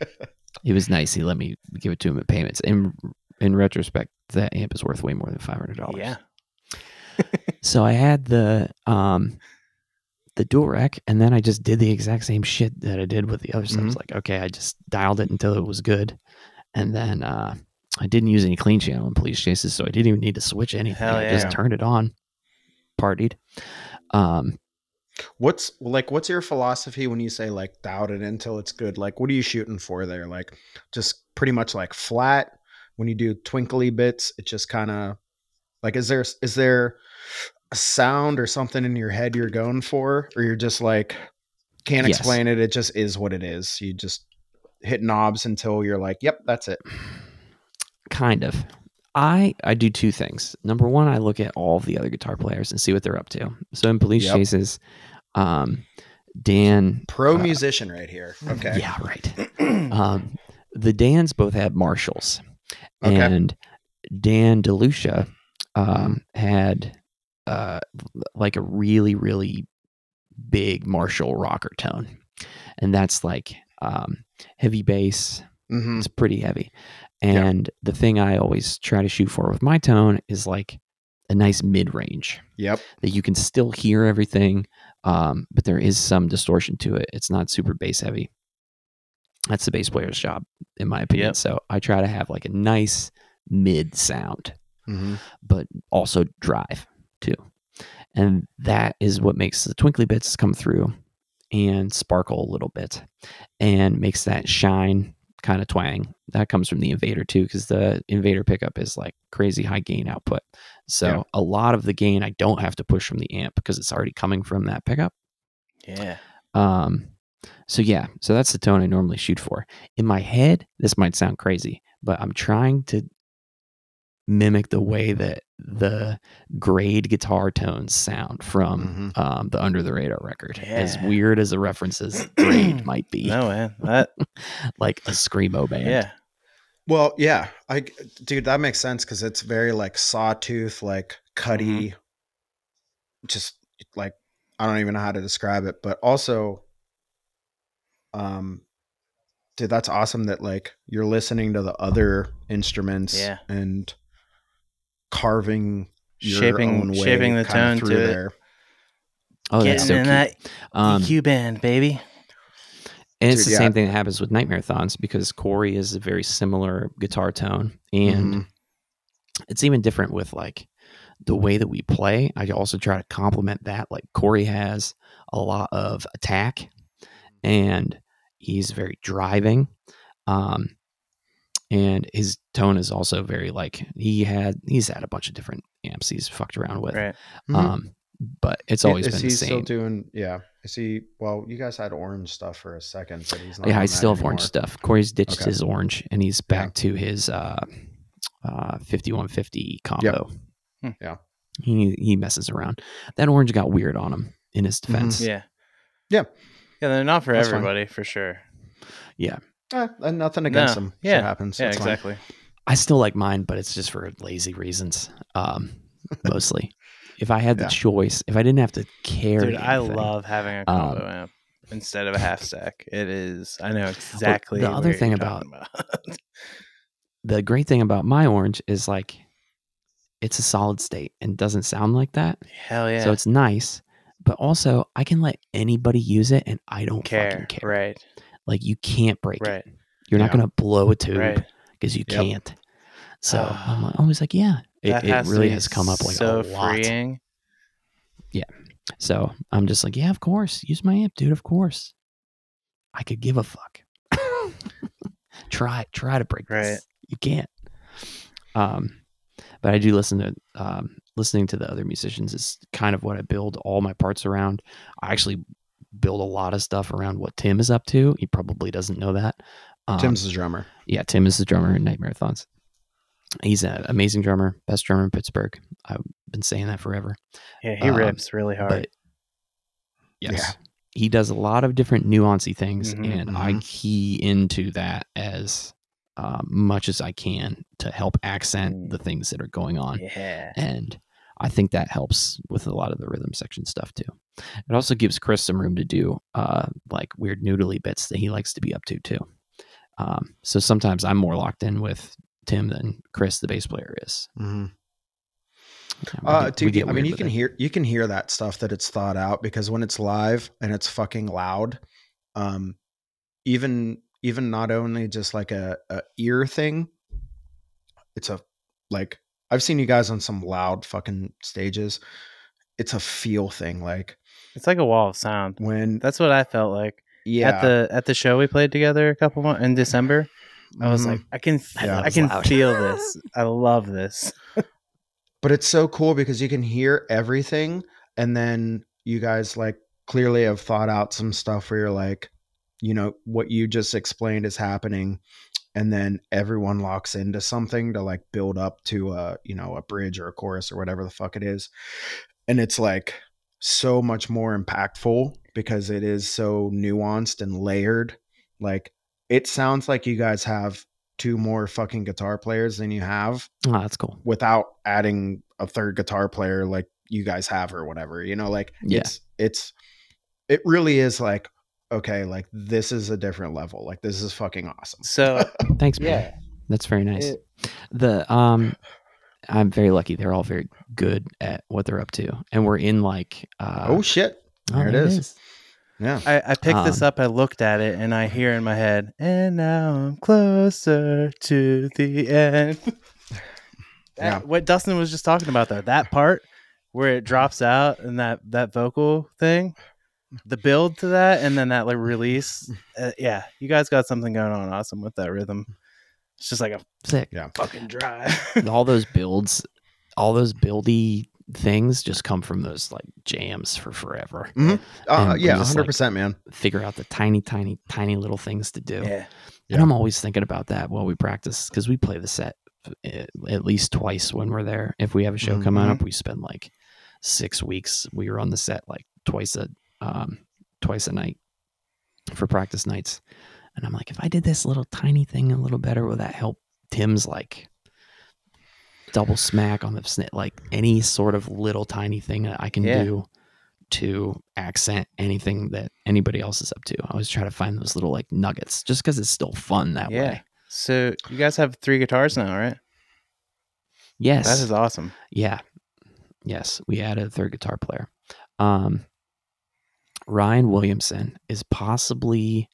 C: it was nice. He let me give it to him in payments. In in retrospect, that amp is worth way more than five hundred dollars.
B: Yeah.
C: So I had the um the dual rec, and then I just did the exact same shit that I did with the other stuff. I was like, okay, I just dialed it until it was good, and then uh I didn't use any clean channel in police chases, so I didn't even need to switch anything.
B: Hell
C: I just turned it on, partied. Um,
A: What's like what's your philosophy when you say like doubt it until it's good? Like what are you shooting for there? Like just pretty much like flat when you do twinkly bits, it just kind of like is there is there a sound or something in your head you're going for or you're just like can't
C: Yes.
A: explain it, it just is what it is. You just hit knobs until you're like, "Yep, that's it."
C: kind of. I I do two things. Number one, I look at all the other guitar players and see what they're up to. So in police
A: Yep.
C: chases, um, Dan
A: Pro
C: Uh,
A: musician right here. Okay.
C: Yeah, right. Um, the Dans both had Marshalls,
A: Okay.
C: and Dan DeLucia um, had uh, like a really, really big Marshall rocker tone, and that's like um, heavy bass.
A: hmm
C: It's pretty heavy, And the thing I always try to shoot for with my tone is like a nice mid range
A: Yep.
C: that you can still hear everything, um, but there is some distortion to it. It's not super bass heavy. That's the bass player's job, in my opinion.
B: Yep.
C: So I try to have like a nice mid sound,
A: hmm
C: but also drive too. And that is what makes the twinkly bits come through and sparkle a little bit and makes that shine kind of twang. That comes from the Invader too, because the Invader pickup is like crazy high gain output. So
A: Yeah.
C: a lot of the gain I don't have to push from the amp because it's already coming from that pickup.
B: Yeah.
C: Um, so yeah, so that's the tone I normally shoot for. In my head, this might sound crazy, but I'm trying to mimic the way that the grade guitar tones sound from
A: Mhm.
C: um, the Under the Radar record. As weird as the references grade might be,
B: No man. That
C: like a screamo band.
B: yeah.
A: Well, yeah, I dude, that makes sense because it's very like sawtooth, like cutty, just like I don't even know how to describe it, but also, um, dude, that's awesome that like you're listening to the other instruments,
B: Yeah.
A: and carving your
B: Shaping-
A: own way
B: shaping the tone
A: through
B: to it.
A: there.
C: Oh, that's
B: Getting
C: so
B: in
C: cute.
B: that
C: Um,
B: EQ band, baby.
C: And it's
A: Dude,
C: the
A: yeah.
C: same thing that happens with Nightmarathons because Corey is a very similar guitar tone. And
A: Mhm.
C: it's even different with like the way that we play. I also try to complement that. Like Corey has a lot of attack and he's very driving. Um, and his tone is also very like he had he's had a bunch of different amps he's fucked around with.
B: Right.
A: Mhm.
C: Um, but it's always
A: is
C: been
A: he
C: the
A: still doing? Yeah, is he? Well, you guys had orange stuff for a second, but he's not.
C: yeah,
A: on
C: I still have orange stuff. Corey's ditched
A: Okay.
C: his orange and he's back to his uh, uh, 5150 combo.
B: Hmm.
A: Yeah.
C: He he messes around. That orange got weird on him in his defense.
B: Yeah.
A: Yeah.
B: Yeah, they're not for
A: That's fine.
B: everybody for sure.
A: Eh, and nothing against
B: No,
A: him.
B: yeah,
A: Shit happens.
B: Yeah,
A: That's fine.
B: Exactly.
C: I still like mine, but it's just for lazy reasons. Um, mostly. If I had the choice, if I didn't have to carry,
B: Dude, I love having a
C: Um,
B: combo amp instead of a half stack. It is. I know exactly.
C: the other thing about-
B: about.
C: the great thing about my orange is like it's a solid state and doesn't sound like that.
B: hell yeah,
C: So it's nice, but also I can let anybody use it and I don't
B: care.
C: fucking care.
B: Right,
C: Like you can't break it. You're not gonna blow a tube
B: right.
C: Because you
A: Yep.
C: can't. So I'm like- always like, yeah, it, it really has come up like
B: so
C: a lot.
B: freeing. Yeah.
C: So I'm just like, yeah, of course, use my amp, dude. Of course, I could give a fuck. try, try to break
B: Right.
C: this. You can't. Um, but I do listen to um, listening to the other musicians is kind of what I build all my parts around. I actually build a lot of stuff around what Tim is up to. He probably doesn't know that. Um,
A: Tim's the drummer.
C: yeah, Tim is the drummer in Nightmarathons. He's an amazing drummer, best drummer in Pittsburgh. I've been saying that forever.
B: Yeah, he
C: Um,
B: rips really hard.
C: But yes,
A: Yeah.
C: he does a lot of different nuancy things,
B: Mhm,
C: and I
A: mhm.
C: key into that as uh, much as I can to help accent the things that are going on.
B: yeah.
C: And I think that helps with a lot of the rhythm section stuff too. It also gives Chris some room to do uh, like weird noodly bits that he likes to be up to too. Um, so sometimes I'm more locked in with Tim than Chris, the bass player, is.
A: hmm
C: Yeah,
A: Uh,
C: get-
A: dude, I mean, you can
C: it.
A: hear you can hear that stuff that it's thought out because when it's live and it's fucking loud, um, even even not only just like a, a ear thing, it's a like I've seen you guys on some loud fucking stages. It's a feel thing, like
B: It's like a wall of sound.
A: when
B: That's what I felt like
A: yeah,
B: at the at the show we played together a couple months in December. I was
A: mhm.
B: like, I can
A: Yeah.
B: I can
C: loud.
B: feel this. I love this.
A: but it's so cool because you can hear everything and then you guys like clearly have thought out some stuff where you're like you know what you just explained is happening and then everyone locks into something to like build up to a you know a bridge or a chorus or whatever the fuck it is and it's like so much more impactful because it is so nuanced and layered like it sounds like you guys have two more fucking guitar players than you have
C: Oh, that's cool.
A: without adding a third guitar player like you guys have or whatever you know like
C: Yeah.
A: it's it's it really is like okay like this is a different level like this is fucking awesome
B: So
C: Thanks, man.
B: yeah,
C: That's very nice.
B: it-
C: the um I'm very lucky. They're all very good at what they're up to. And we're in like uh
A: oh shit
C: oh,
A: there it is. Yeah
B: I, I picked this
C: Um,
B: up. I looked at it, and I hear in my head, "And now I'm closer to the end." That-
A: Yeah.
B: What Dustin was just talking about, though, that part where it drops out and that that vocal thing, the build to that, and then that like release. Uh, yeah, you guys got something going on awesome with that rhythm. It's just like a
C: Sick.
B: fucking drive.
C: all those builds, all those buildy things just come from those like jams for forever.
A: uh,
C: And
A: yeah
C: we're just, like,
A: 100% man
C: Figure out the tiny, tiny, tiny little things to do.
B: yeah,
C: And I'm always thinking about that while we practice because we play the set at at least twice when we're there. If we have a show coming
A: Mhm.
C: up, we spend like six weeks. We were on the set like twice a um, twice a night for practice nights. And I'm like, if I did this little tiny thing a little better, will that help Tim's like double smack on the snit? Like any sort of little tiny thing that I can
B: Yeah.
C: do to accent anything that anybody else is up to. I always try to find those little like nuggets just because it's still fun that
B: Yeah.
C: way.
B: So you guys have three guitars now, right?
C: Yes.
B: That is awesome.
C: Yeah. Yes. We added a third guitar player. Um, Ryan Williamson is possibly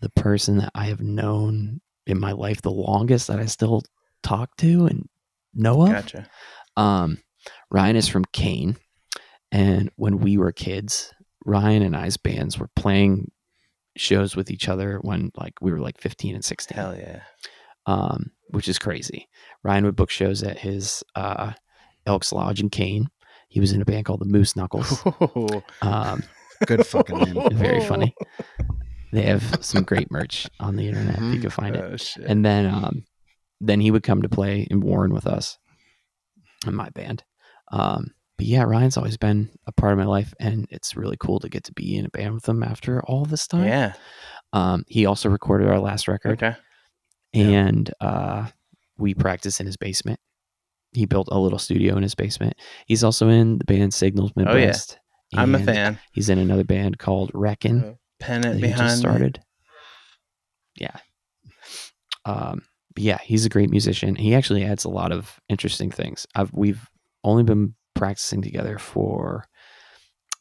C: the person that I have known in my life the longest that I still talk to and know of.
B: Gotcha.
C: Um, Ryan is from Kane. And when we were kids, Ryan and I's bands were playing shows with each other when like we were like 15 and 16
B: Hell yeah.
C: um, which is crazy. Ryan would book shows at his uh, Elks Lodge in Kane. He was in a band called the Moose Knuckles. Um,
A: good fucking name
C: very funny. They have some great merch on the internet if you
A: Mhm.
C: can find it.
B: Oh shit.
C: And then, um, then he would come to play in Warren with us in my band. Um, but yeah, Ryan's always been a part of my life, and it's really cool to get to be in a band with him after all this time.
B: yeah.
C: Um, he also recorded our last record.
B: Okay. Yeah.
C: and uh, we practice in his basement. He built a little studio in his basement. He's also in the band Signals Midwest.
B: Oh, yeah. I'm a fan.
C: He's in another band called Reckon
B: Pen
C: that
B: it behind
C: just
B: me.
C: started. Yeah. Um, but yeah, he's a great musician. He actually adds a lot of interesting things. I've we've only been practicing together for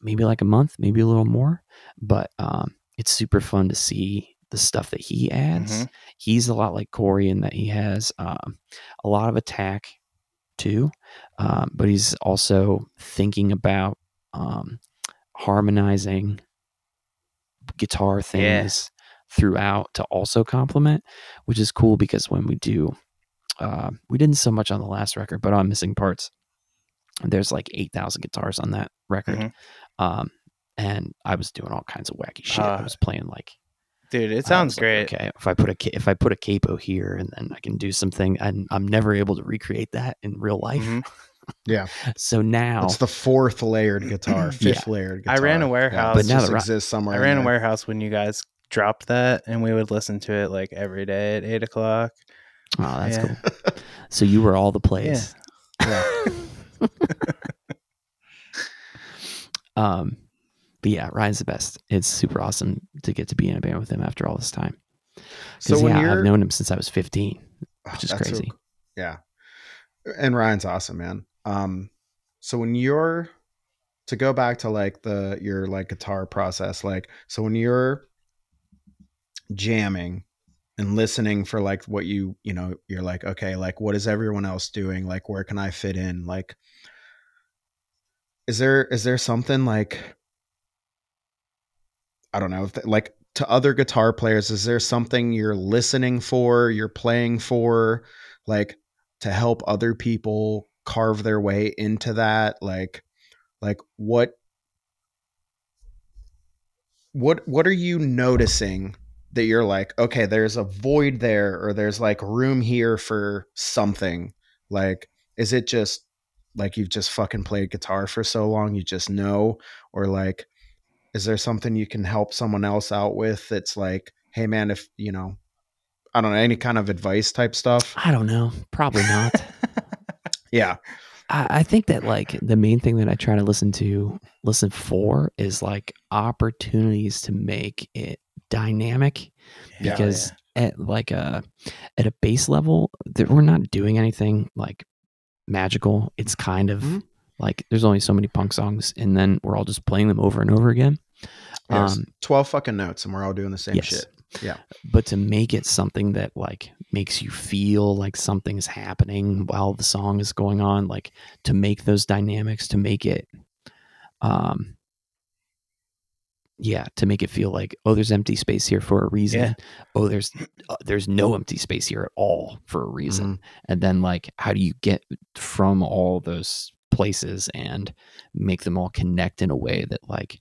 C: maybe like a month, maybe a little more, but um, it's super fun to see the stuff that he adds
B: Mhm.
C: he's a lot like Corey in that he has um, a lot of attack too. Um, but he's also thinking about um, harmonizing guitar things throughout to also complement, which is cool because when we do, uh, we didn't so much on the last record, but on Missing Parts, there's like 8,000 guitars on that record.
B: Mhm.
C: Um, and I was doing all kinds of wacky shit. I
B: Uh,
C: was playing like
B: Dude, it
C: I
B: sounds
C: was like,
B: great.
C: okay, if I put a if I put a capo here and then I can do something, and I'm never able to recreate that in real life.
B: Mhm.
A: Yeah.
C: So now,
A: It's the fourth layered guitar, fifth layered guitar.
B: I ran a warehouse.
A: this
C: But now
A: just
C: the
A: exists somewhere.
B: I ran a warehouse when you guys dropped that, and we would listen to it like every day at eight o'clock.
C: oh, that's
B: Yeah.
C: cool. So you were all the plays.
A: Yeah.
C: Um, but yeah, Ryan's the best. It's super awesome to get to be in a band with him after all this time.
A: So
C: Because
A: when
C: yeah,
A: you're
C: I've known him since I was 15,
A: Oh,
C: which is
A: that's so
C: crazy.
A: cool. yeah. And Ryan's awesome, man. Um, so when you're to go back to like the your like guitar process, like so when you're jamming and listening for like what you you know you're like okay like what is everyone else doing? Like where can i fit in? Like is there is there something like i don't know like to other guitar players is there something you're listening for you're playing for like to help other people carve their way into that? Like like what what what are you noticing that you're like okay there's a void there or there's like room here for something like is it just like you've just fucking played guitar for so long you just know or like is there something you can help someone else out with that's like hey man if you know i don't know any kind of advice type stuff
C: I don't know. Probably not.
A: yeah
C: I, I think that like the main thing that I try to listen to, listen for is like opportunities to make it dynamic
A: Yeah.
C: because at like a at a base level that we're not doing anything like magical it's kind of
A: Mhm.
C: like there's only so many punk songs and then we're all just playing them over and over again Um,
A: 12 fucking notes and we're all doing the same
C: yes.
A: shit Yeah.
C: but to make it something that like makes you feel like something is happening while the song is going on like to make those dynamics to make it um yeah to make it feel like oh there's empty space here for a reason
B: Yeah.
C: oh there's uh, there's no empty space here at all for a reason and then like how do you get from all those places and make them all connect in a way that like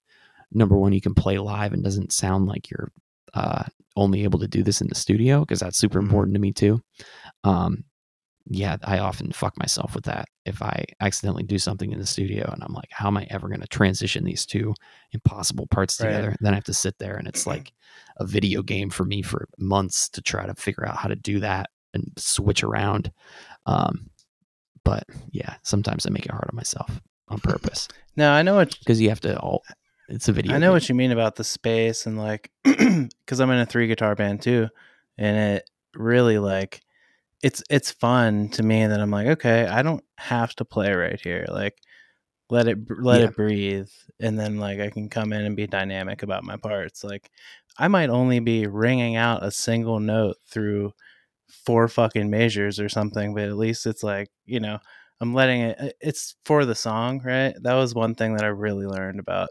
C: number one you can play live and doesn't sound like you're uh only able to do this in the studio because that's super
A: Mhm.
C: important to me too um yeah i often fuck myself with that if i accidentally do something in the studio and i'm like how am i ever going to transition these two impossible parts
B: Right.
C: together then i have to sit there and it's like a video game for me for months to try to figure out how to do that and switch around um but yeah sometimes i make it hard on myself on purpose
B: No, I know what
C: because you have to all it's a video
B: I know
C: game.
B: what you mean about the space and like because I'm in a three guitar band too, and it really like it's it's fun to me that I'm like okay I don't have to play right here like let it let
C: Yeah.
B: it breathe and then like I can come in and be dynamic about my parts like I might only be ringing out a single note through four fucking measures or something but at least it's like you know I'm letting it it's for the song right that was one thing that I really learned about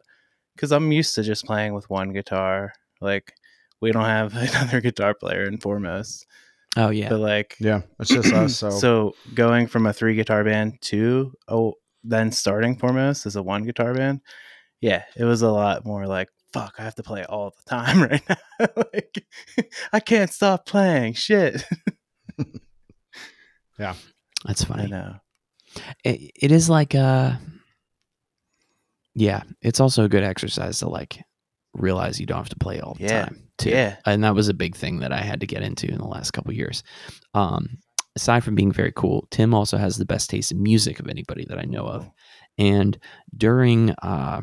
B: because I'm used to just playing with one guitar. Like we don't have another guitar player in foremost,
C: oh yeah
B: but like
A: Yeah. It's just us. So,
B: so going from a three guitar band to oh then starting foremost as a one guitar band, yeah, it was a lot more like fuck. I have to play all the time right now. like I can't stop playing. Shit.
C: Yeah,
B: that's
C: funny.
B: I know.
C: it, it is like uh yeah it's also a good exercise to like realize you don't have to play all the
B: Yeah.
C: time too.
B: Yeah.
C: and that was a big thing that i had to get into in the last couple of years. Um aside from being very cool tim also has the best taste in music of anybody that i know of. And during uh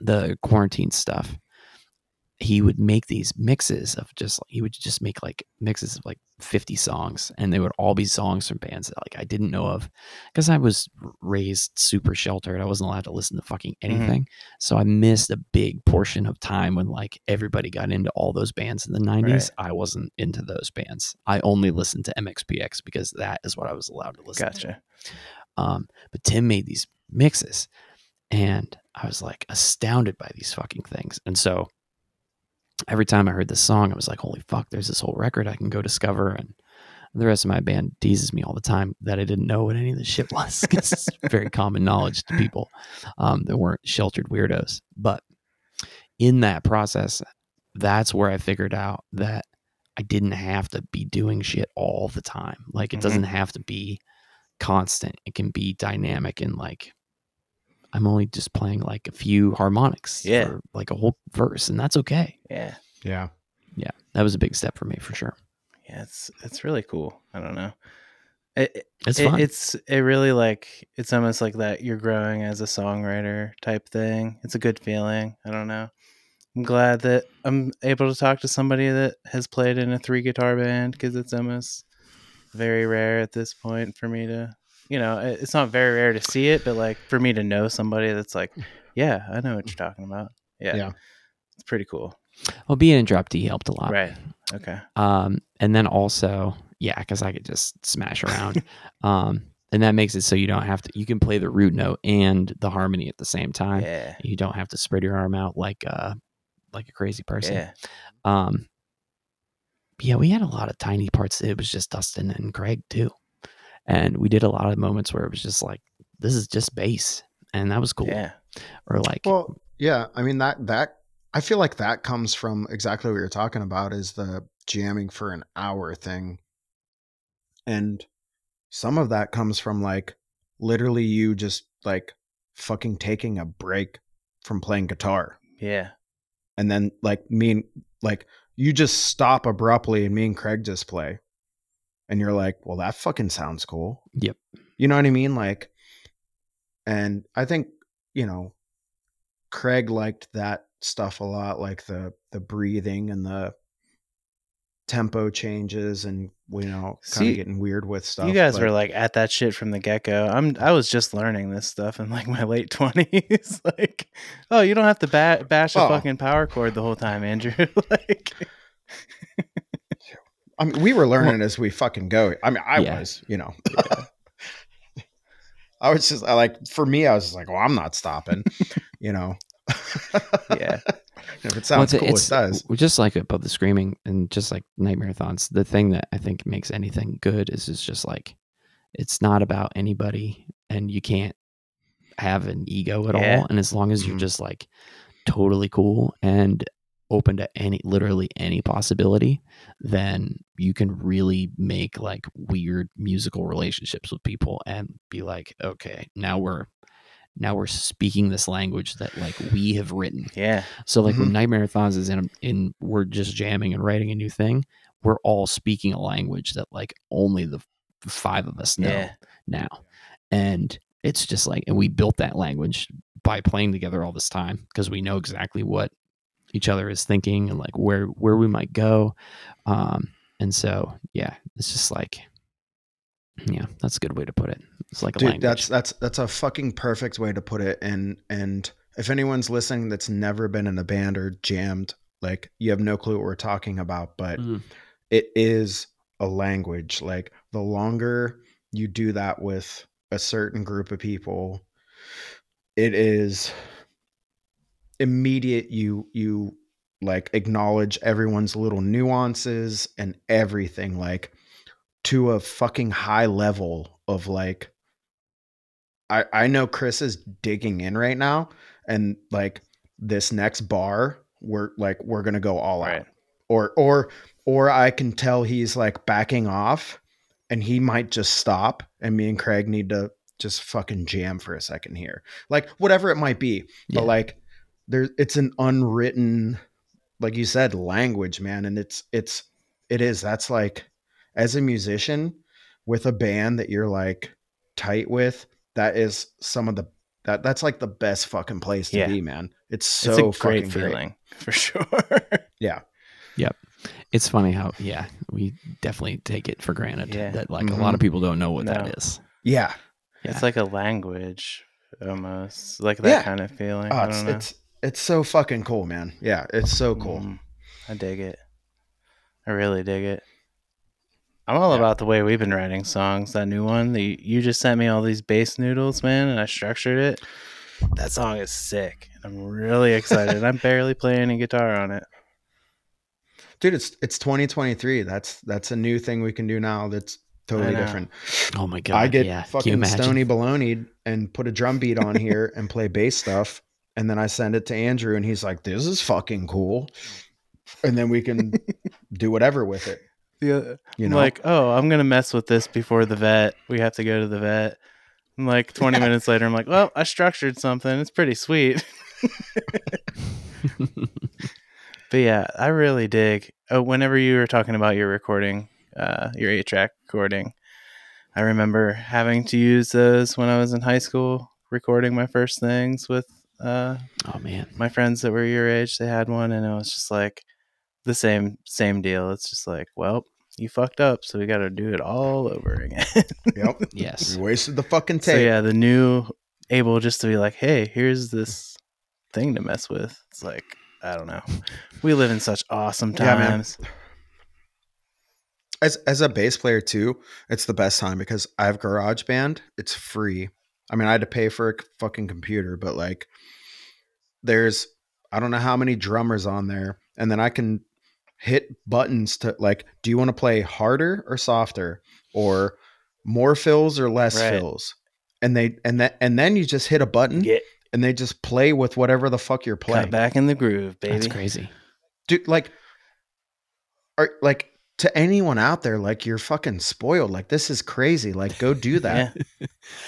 C: the quarantine stuff he would make these mixes of just he would just make like mixes of like 50 songs and they would all be songs from bands that like I didn't know of because I was raised super sheltered. I wasn't allowed to listen to fucking anything. So I missed a big portion of time when like everybody got into all those bands in the 90s. I wasn't into those bands. I only listened to MXPX because that is what I was allowed to listen to. Um, but Tim made these mixes, and I was like astounded by these fucking things. And so every time I heard this song, I was like, "Holy fuck! There's this whole record I can go discover." And the rest of my band teases me all the time that I didn't know what any of this shit was. it's very common knowledge to people um, that weren't sheltered weirdos. But in that process, that's where I figured out that I didn't have to be doing shit all the time. Like it
B: Mhm.
C: doesn't have to be constant. It can be dynamic and like I'm only just playing like a few harmonics
B: Yeah.
C: for like a whole verse and that's okay.
B: Yeah.
A: Yeah.
C: Yeah. That was a big step for me for sure.
B: Yeah. It's it's really cool. I don't know. It, it-
C: It's
B: it- it's it really like it's almost like that you're growing as a songwriter type thing. It's a good feeling. I don't know. I'm glad that I'm able to talk to somebody that has played in a three guitar band because it's almost very rare at this point for me to, you know, it's not very rare to see it, but like for me to know somebody that's like, yeah, I know what you're talking about. Yeah.
A: Yeah.
B: It's pretty cool.
C: well, being in drop D helped a lot.
B: Right. Okay.
C: Um, and then also, yeah, because I could just smash around. um, and that makes it so you don't have to. You can play the root note and the harmony at the same time.
B: Yeah.
C: You don't have to spread your arm out like uh like a crazy person.
B: Yeah.
C: Um, yeah, we had a lot of tiny parts. It was just Dustin and Greg too, and we did a lot of moments where it was just like, this is just bass, and that was cool.
B: Yeah.
C: Or like,
A: Well, yeah. I mean that that I feel like that comes from exactly what you're talking about is the jamming for an hour thing. And some of that comes from like literally you just like fucking taking a break from playing guitar.
B: Yeah.
A: And then like me and like you just stop abruptly and me and Craig just play. And you're like, well, that fucking sounds cool.
C: Yep.
A: You know what I mean? Like, and I think, you know, Craig liked that stuff a lot, like the the breathing and the tempo changes and you know, kind of getting weird with stuff.
B: you guys
A: but-
B: were like at that shit from the get go. I'm I was just learning this stuff in like my late twenties. like, oh, you don't have to ba- bash a
A: Oh.
B: fucking power chord the whole time, Andrew. like,
A: I mean, we were learning as we fucking go. I mean, I
C: Yeah.
A: was, you know. I was just I like for me, I was just like, well, I'm not stopping, you know.
B: Yeah.
A: if it sounds
C: Well,
A: cool, it does.
C: Just like above the screaming and just like Nightmarathons, the thing that I think makes anything good is is just like it's not about anybody, and you can't have an ego at
B: Yeah.
C: all. And as long as you're
A: Mhm.
C: just like totally cool and open to any literally any possibility, then you can really make like weird musical relationships with people and be like, okay, now we're now we're speaking this language that like we have written.
B: Yeah.
C: So like
A: Mhm.
C: when Nightmarathons is in in we're just jamming and writing a new thing, we're all speaking a language that like only the five of us know
B: Yeah.
C: now. And it's just like and we built that language by playing together all this time because we know exactly what each other is thinking and like where where we might go. Um and so yeah, it's just like yeah, that's a good way to put it. It's like a
A: Dude,
C: language.
A: that's that's that's a fucking perfect way to put it. And and if anyone's listening that's never been in a band or jammed, like you have no clue what we're talking about, but
C: Mhm.
A: it is a language. Like the longer you do that with a certain group of people, it is immediate you you like acknowledge everyone's little nuances and everything like to a fucking high level of like I I know Chris is digging in right now and like this next bar we're like we're going to go all
B: Right.
A: out or or or I can tell he's like backing off and he might just stop and me and Craig need to just fucking jam for a second here. Like whatever it might be.
C: Yeah.
A: But like there it's an unwritten like you said language, man, and it's it's it is that's like as a musician with a band that you're like tight with, that is some of the that that's like the best fucking place to
B: Yeah.
A: be, man. It's
B: it's
A: so
B: a
A: fucking
B: great
A: great.
B: feeling for sure.
A: Yeah. Yep.
C: It's funny how yeah we definitely take it for granted
B: Yeah.
C: that like a lot mm-hmm. of people don't know what
B: No.
C: that is.
A: Yeah.
C: Yeah.
B: It's like a language almost, like that
A: Yeah.
B: kind of feeling.
A: Oh,
B: I
A: it's,
B: don't know.
A: it's it's so fucking cool, man. Yeah, it's so cool.
B: Mm, I dig it. I really dig it. I'm all
A: Yeah.
B: about the way we've been writing songs. That new one, the, you just sent me all these bass noodles, man, and I structured it. That song is sick. I'm really excited. I'm barely playing any guitar on it.
A: Dude, it's it's 2023. That's that's a new thing we can do now that's totally different.
C: Oh my god!
A: I get
C: yeah.
A: Fucking stony baloney and put a drum beat on here and play bass stuff. And then I send it to Andrew and he's like, This is fucking cool. And then we can do whatever with it.
B: Yeah,
A: You
B: I'm
A: know?
B: like, oh, I'm gonna mess with this before the vet. We have to go to the vet. And like 20
A: Yeah.
B: minutes later, I'm like, well, I structured something. It's pretty sweet. But yeah, I really dig. Oh, whenever you were talking about your recording, uh, your eight track recording, I remember having to use those when I was in high school, recording my first things with uh,
C: oh man,
B: my friends that were your age. They had one, and it was just like the same same deal. It's just like, well, you fucked up, so we got to do it all over again.
A: Yep.
C: yes.
A: We wasted the fucking
B: so
A: tape.
B: yeah, the new able just to be like, hey, here's this thing to mess with. It's like I don't know. We live in such awesome
A: Yeah, man.
B: times.
A: As as a bass player too, it's the best time because I have GarageBand. It's free. I mean, I had to pay for a fucking computer, but like, there's I don't know how many drummers on there, and then I can hit buttons to like, do you want to play harder or softer, or more fills or less
B: Right.
A: fills? And they and that and then you just hit a button
B: Get
A: and they just play with whatever the fuck you're playing.
B: cut back in the groove, baby.
C: That's crazy.
A: dude like are like to anyone out there like you're fucking spoiled like this is crazy like go do that
B: Yeah,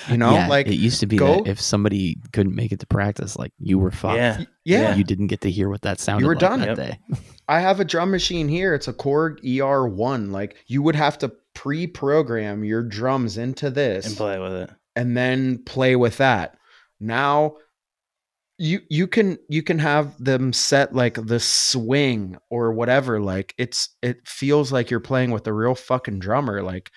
A: you know
C: yeah,
A: like
C: it used to be
A: go-
C: that if somebody couldn't make it to practice, like you were fucked.
B: yeah.
A: yeah,
C: You didn't get to hear what that sounded like.
A: You were
C: like
A: done.
C: that
B: Yep.
C: day.
A: i have a drum machine here it's a korg er1 like you would have to pre-program your drums into this
B: and play with it.
A: and then play with that. Now you you can you can have them set like the swing or whatever like it's it feels like you're playing with a real fucking drummer like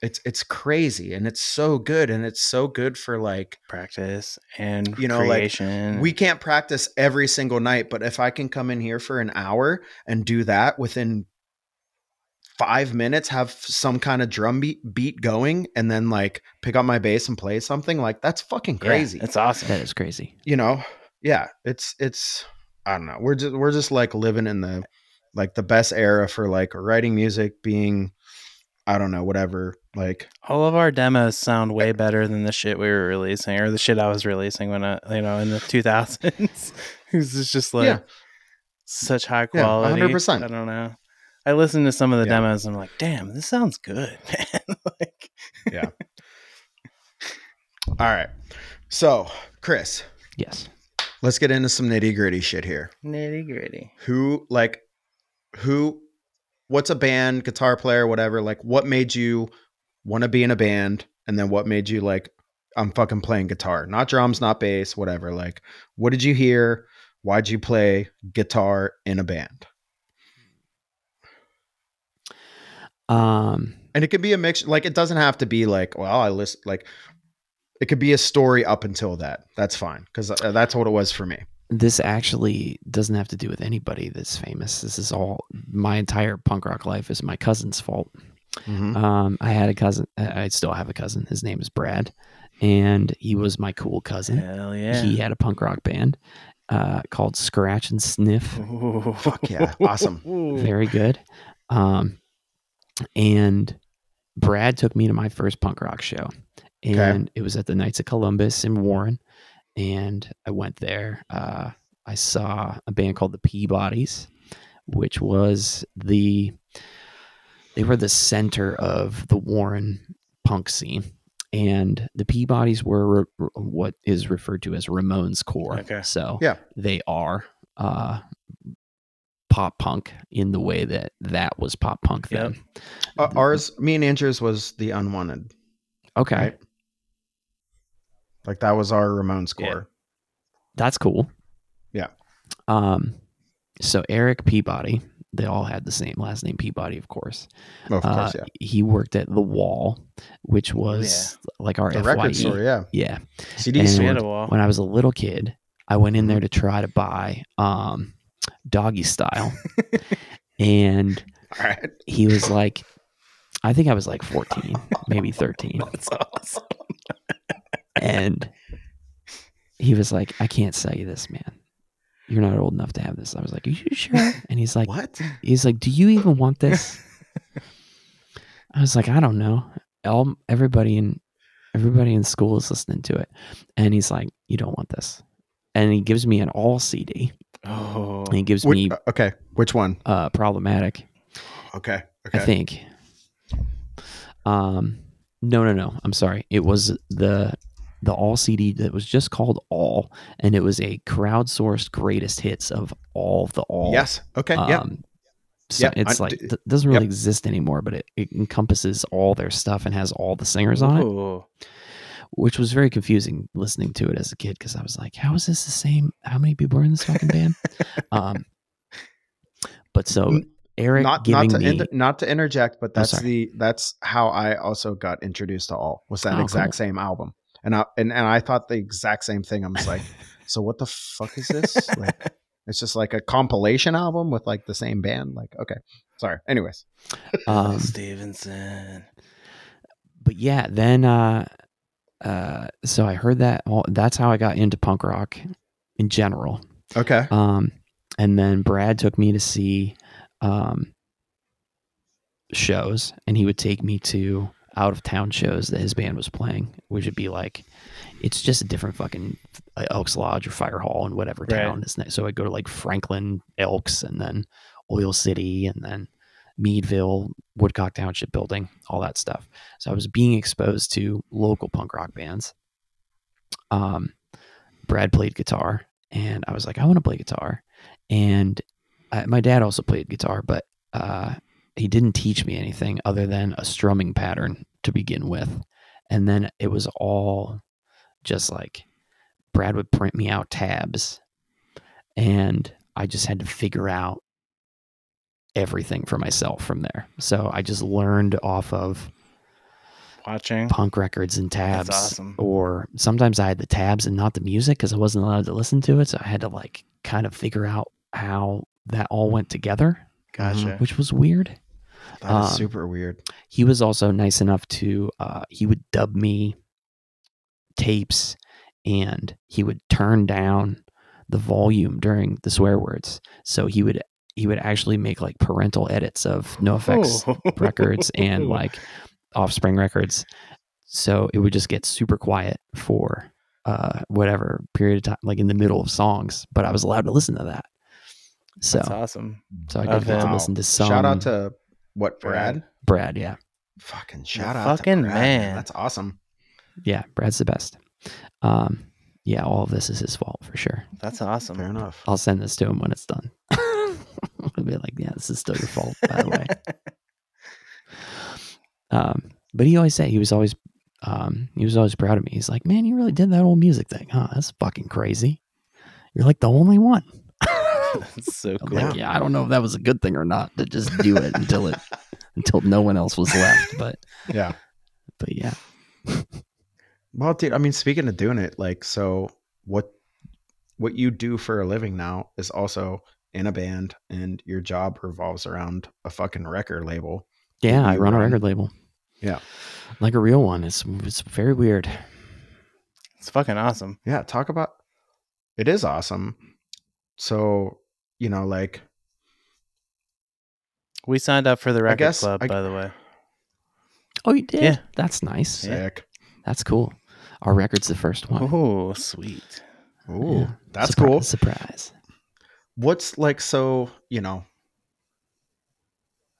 A: it's it's crazy and it's so good and it's so good for like
B: Practice and
A: You know, like, we can't practice every single night but if I can come in here for an hour and do that within 5 minutes have some kind of drum beat beat going and then like pick up my bass and play something like that's fucking
B: Yeah,
A: crazy
B: it's awesome.
C: That is crazy.
A: you know yeah it's it's i don't know we're just we're just like living in the like the best era for like writing music being i don't know whatever like
B: All of our demos sound way better than the shit we were releasing or the shit I was releasing when I, you know, in the 2000s. It's just- just like
A: Yeah.
B: such high
A: Yeah,
B: quality.
A: 100%.
B: I don't know. I listened to some of the
A: Yeah.
B: demos and I'm like, damn, this sounds good, man. like, Yeah.
A: all right so chris
C: Yes.
A: let's get into some nitty gritty shit here
B: nitty gritty.
A: who like who what's a band guitar player whatever like what made you want to be in a band and then what made you like i'm fucking playing guitar not drums not bass whatever like what did you hear why'd you play guitar in a band
C: Um.
A: and it could be a mix like it doesn't have to be like well i list like it could be a story up until that that's fine because that's what it was for me
C: This actually doesn't have to do with anybody that's famous. This is all my entire punk rock life is my cousin's fault. Um, I had a cousin. I I still have a cousin. His name is Brad, and he was my cool cousin.
B: Hell yeah.
C: He had a punk rock band uh, called Scratch and Sniff.
B: Ooh.
A: Fuck yeah. Awesome.
C: Very good. Um, and Brad took me to my first punk rock show, and it was at the Knights of Columbus in Warren. And I went there. Uh, I saw a band called the Peabodies, which was the they were the center of the Warren punk scene. And the Peabodies were re- what is referred to as Ramones core.
B: Okay.
C: So
A: Yeah.
C: they are uh, pop punk in the way that that was pop punk
B: Yep.
C: then.
A: Uh, ours me and andrews was the unwanted
C: Okay.
A: Right. Like that was our Ramones core.
C: That's cool.
A: Yeah.
C: Um, so Eric Peabody, they all had the same last name Peabody, of course.
A: Of
C: Uh,
A: course, yeah.
C: He worked at the Wall, which was like our
A: The
C: FYE.
A: record store, yeah.
C: Yeah.
A: CD
C: And-
B: We
A: store.
B: wall.
C: When I was a little kid, I went in there to try to buy um, Doggystyle, and
A: right.
C: he was like, I think I was like 14, maybe 13.
B: That's awesome.
C: and he was like, "I can't sell you this, man. You're not old enough to have this." I was like, "Are you sure?" And he's like,
A: What?
C: "He's like, do you even want this?" I was like, "I don't know." All everybody in everybody in school is listening to it, and he's like, "You don't want this," and he gives me an all CD.
B: Oh,
C: And he gives
A: Which-
C: me
A: okay. Which one?
C: uh, problematic.
A: Okay. Okay.
C: I think. Um, no, no, no. I'm sorry. It was the the all CD that was just called All, and it was a crowdsourced greatest hits of all of the All.
A: Yes. Okay. yeah.
C: Um, so
A: Yep,
C: it's
A: I-
C: like
A: d-
C: doesn't really
A: yep.
C: exist anymore, but it, it encompasses all their stuff and has all the singers on it,
B: Ooh.
C: Which was very confusing listening to it as a kid because I was like, "How is this the same? How many people are in this fucking band?" um, but so
A: N-
C: Eric
A: not not
C: giving
A: to
C: me
A: inter- not to interject, but that's the that's how I also got introduced to all was that
C: Oh,
A: exact
C: cool.
A: same album, and I and, and I thought the exact same thing. I was like, so what the fuck is this? Like, it's just like a compilation album with like the same band. Like, okay, sorry. Anyways,
C: um,
B: Stevenson.
C: but yeah, then uh uh so I heard that all, that's how I got into punk rock in general.
A: okay,
C: Um and then Brad took me to see um shows and he would take me to out of town shows that his band was playing, which would be like it's just a different fucking Elks Lodge or Fire Hall in whatever
B: Right.
C: town is next. So I'd go to like Franklin, Elks, and then Oil City, and then Meadville, Woodcock Township Building, all that stuff. So I was being exposed to local punk rock bands. Um, Brad played guitar, and I was like, I want to play guitar. And uh, my dad also played guitar, but uh, he didn't teach me anything other than a strumming pattern to begin with. And then it was all just like Brad would print me out tabs, and I just had to figure out everything for myself from there. So I just learned off of
B: Watching.
C: punk records and tabs.
B: That's awesome.
C: Or sometimes I had the tabs and not the music because I wasn't allowed to listen to it. So I had to like kind of figure out how that all went together,
B: Gotcha.
C: which was weird.
A: that is
C: um,
A: super weird.
C: He was also nice enough to uh, he would dub me tapes and he would turn down the volume during the swear words. So he would he would actually make like parental edits of NoFX
B: Oh.
C: records and like offspring records so it would just get super quiet for uh whatever period of time like in the middle of songs but i was allowed to listen to that so
B: That's awesome.
C: so i
B: Of
C: did get to listen to some
A: Shout out to what Brad?
C: brad yeah
A: Fucking shout out, to
B: fucking
A: Brad,
B: man.
A: That's awesome.
C: yeah brad's the best um yeah all of this is his fault for sure
B: That's awesome.
A: Fair enough.
C: i'll send this to him when it's done i'll be like yeah this is still your fault by the way Um, but he always said he was always um, he was always proud of me. He's like, "Man, you really did that old music thing, huh? That's fucking crazy. You're like the only one."
B: That's so cool.
C: like, yeah, I don't know if that was a good thing or not to just do it until it until no one else was left. But
A: Yeah.
C: but yeah,
A: Well, dude, I mean, speaking of doing it, like, so what what you do for a living now is also in a band, and your job revolves around a fucking record label.
C: yeah, I
A: You
C: run a record label.
A: Yeah.
C: like a real one. It's it's very weird.
B: It's fucking awesome.
A: Yeah, talk about it is awesome. So, you know, like
B: We signed up for the record
A: guess
B: club,
A: I-
B: by the way.
C: Oh, you did?
B: Yeah.
C: that's nice.
A: Sick.
C: That's cool. Our record's the first one.
B: Oh, sweet.
A: Ooh,
C: Yeah.
A: that's
C: Surprise-
A: cool.
C: Surprise.
A: What's like so, you know,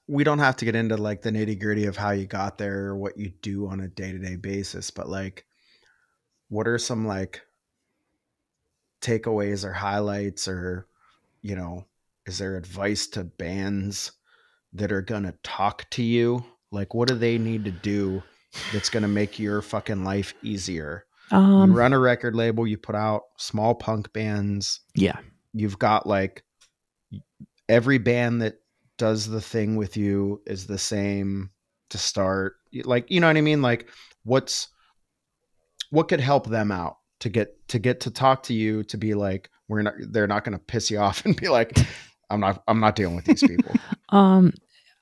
A: we don't have to get into like the nitty gritty of how you got there or what you do on a day to day basis, but like, what are some like takeaways or highlights or, you know, is there advice to bands that are going to talk to you? Like, what do they need to do that's going to make your fucking life easier?
C: Um,
A: you run a record label, you put out small punk bands.
C: yeah,
A: You've got like every band that does the thing with you is the same to start. Like, you know what I mean? Like what's what could help them out to get to get to talk to you to be like we're not they're not going to piss you off and be like I'm not I'm not dealing with these people.
C: Um,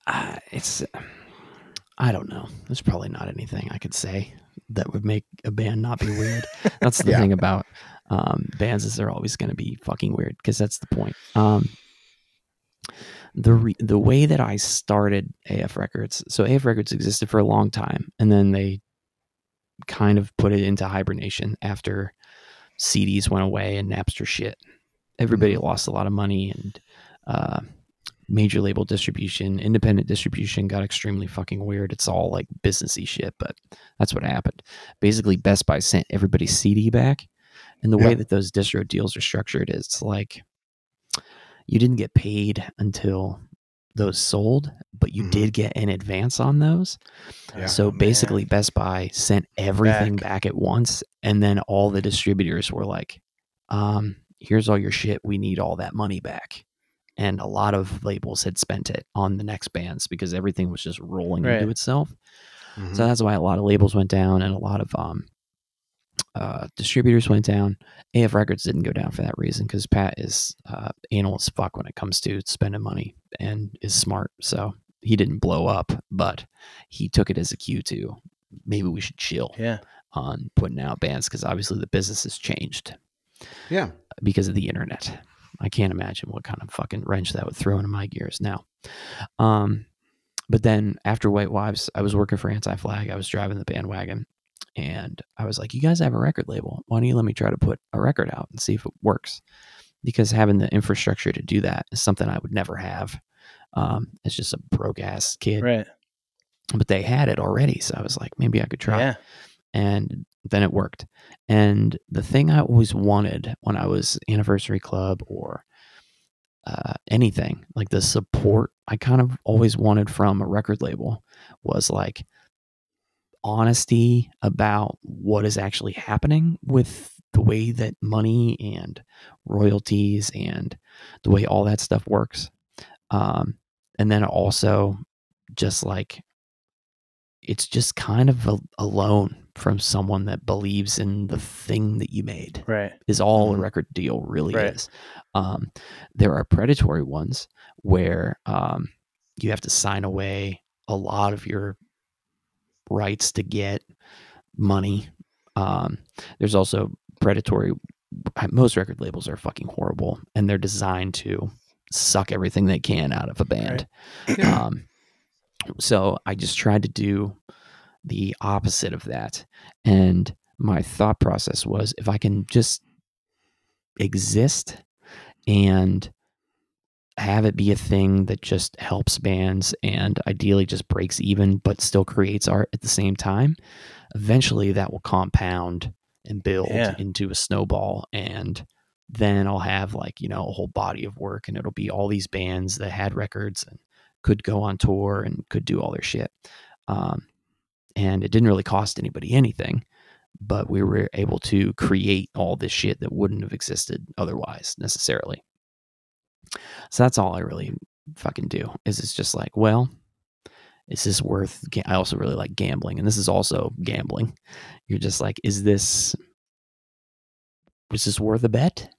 C: uh, it's I don't know. There's probably not anything I could say that would make a band not be weird. That's the
A: Yeah.
C: thing about um, bands is they're always going to be fucking weird because that's the point. Um, the re- the way that I started AF Records, so AF Records existed for a long time, and then they kind of put it into hibernation after CDs went away and Napster shit. Everybody lost a lot of money and. Uh, major label distribution, independent distribution got extremely fucking weird. It's all like businessy shit, but that's what happened. Basically, Best Buy sent everybody's CD back, and the way that those distro deals are structured is like you didn't get paid until those sold, but you
A: Mhm.
C: did get an advance on those.
A: Yeah.
C: So
B: Oh, man.
C: basically, Best Buy sent everything back. at once, and then all the distributors were like, um, "Here's all your shit. We need all that money back." And a lot of labels had spent it on the next bands because everything was just rolling
B: Right.
C: into itself.
A: Mhm.
C: So that's why a lot of labels went down, and a lot of um, uh, distributors went down. AF Records didn't go down for that reason because Pat is uh, anal as fuck when it comes to spending money and is smart. So he didn't blow up, but he took it as a cue to maybe we should chill
B: Yeah.
C: on putting out bands because obviously the business has changed
A: yeah.
C: because of the internet. I can't imagine what kind of fucking wrench that would throw into my gears now. Um, but then after White Wives, I was working for Anti Flag. I was driving the bandwagon, and I was like, "You guys have a record label. Why don't you let me try to put a record out and see if it works?" Because having the infrastructure to do that is something I would never have. Um, it's just a broke ass kid,
B: Right.
C: but they had it already, so I was like, maybe I could try
B: Yeah.
C: and then it worked. And the thing I always wanted when I was anniversary club or uh, anything like the support I kind of always wanted from a record label was like honesty about what is actually happening with the way that money and royalties and the way all that stuff works. Um, and then also just like it's just kind of a, a loan from someone that believes in the thing that you made
B: Right.
C: is all a
A: Mhm.
C: record deal really
B: Right.
C: is. Um, there are predatory ones where um, you have to sign away a lot of your rights to get money. Um, there's also predatory. Most record labels are fucking horrible, and they're designed to suck everything they can out of a band. Um, so I just tried to do the opposite of that. And my thought process was if I can just exist and have it be a thing that just helps bands and ideally just breaks even but still creates art at the same time eventually that will compound and build
B: Yeah.
C: into a snowball. And then I'll have like you know a whole body of work and it'll be all these bands that had records and could go on tour and could do all their shit. Um, and it didn't really cost anybody anything but we were able to create all this shit that wouldn't have existed otherwise necessarily so that's all i really fucking do is it's just like well is this worth i also really like gambling and this is also gambling you're just like is this is this worth a bet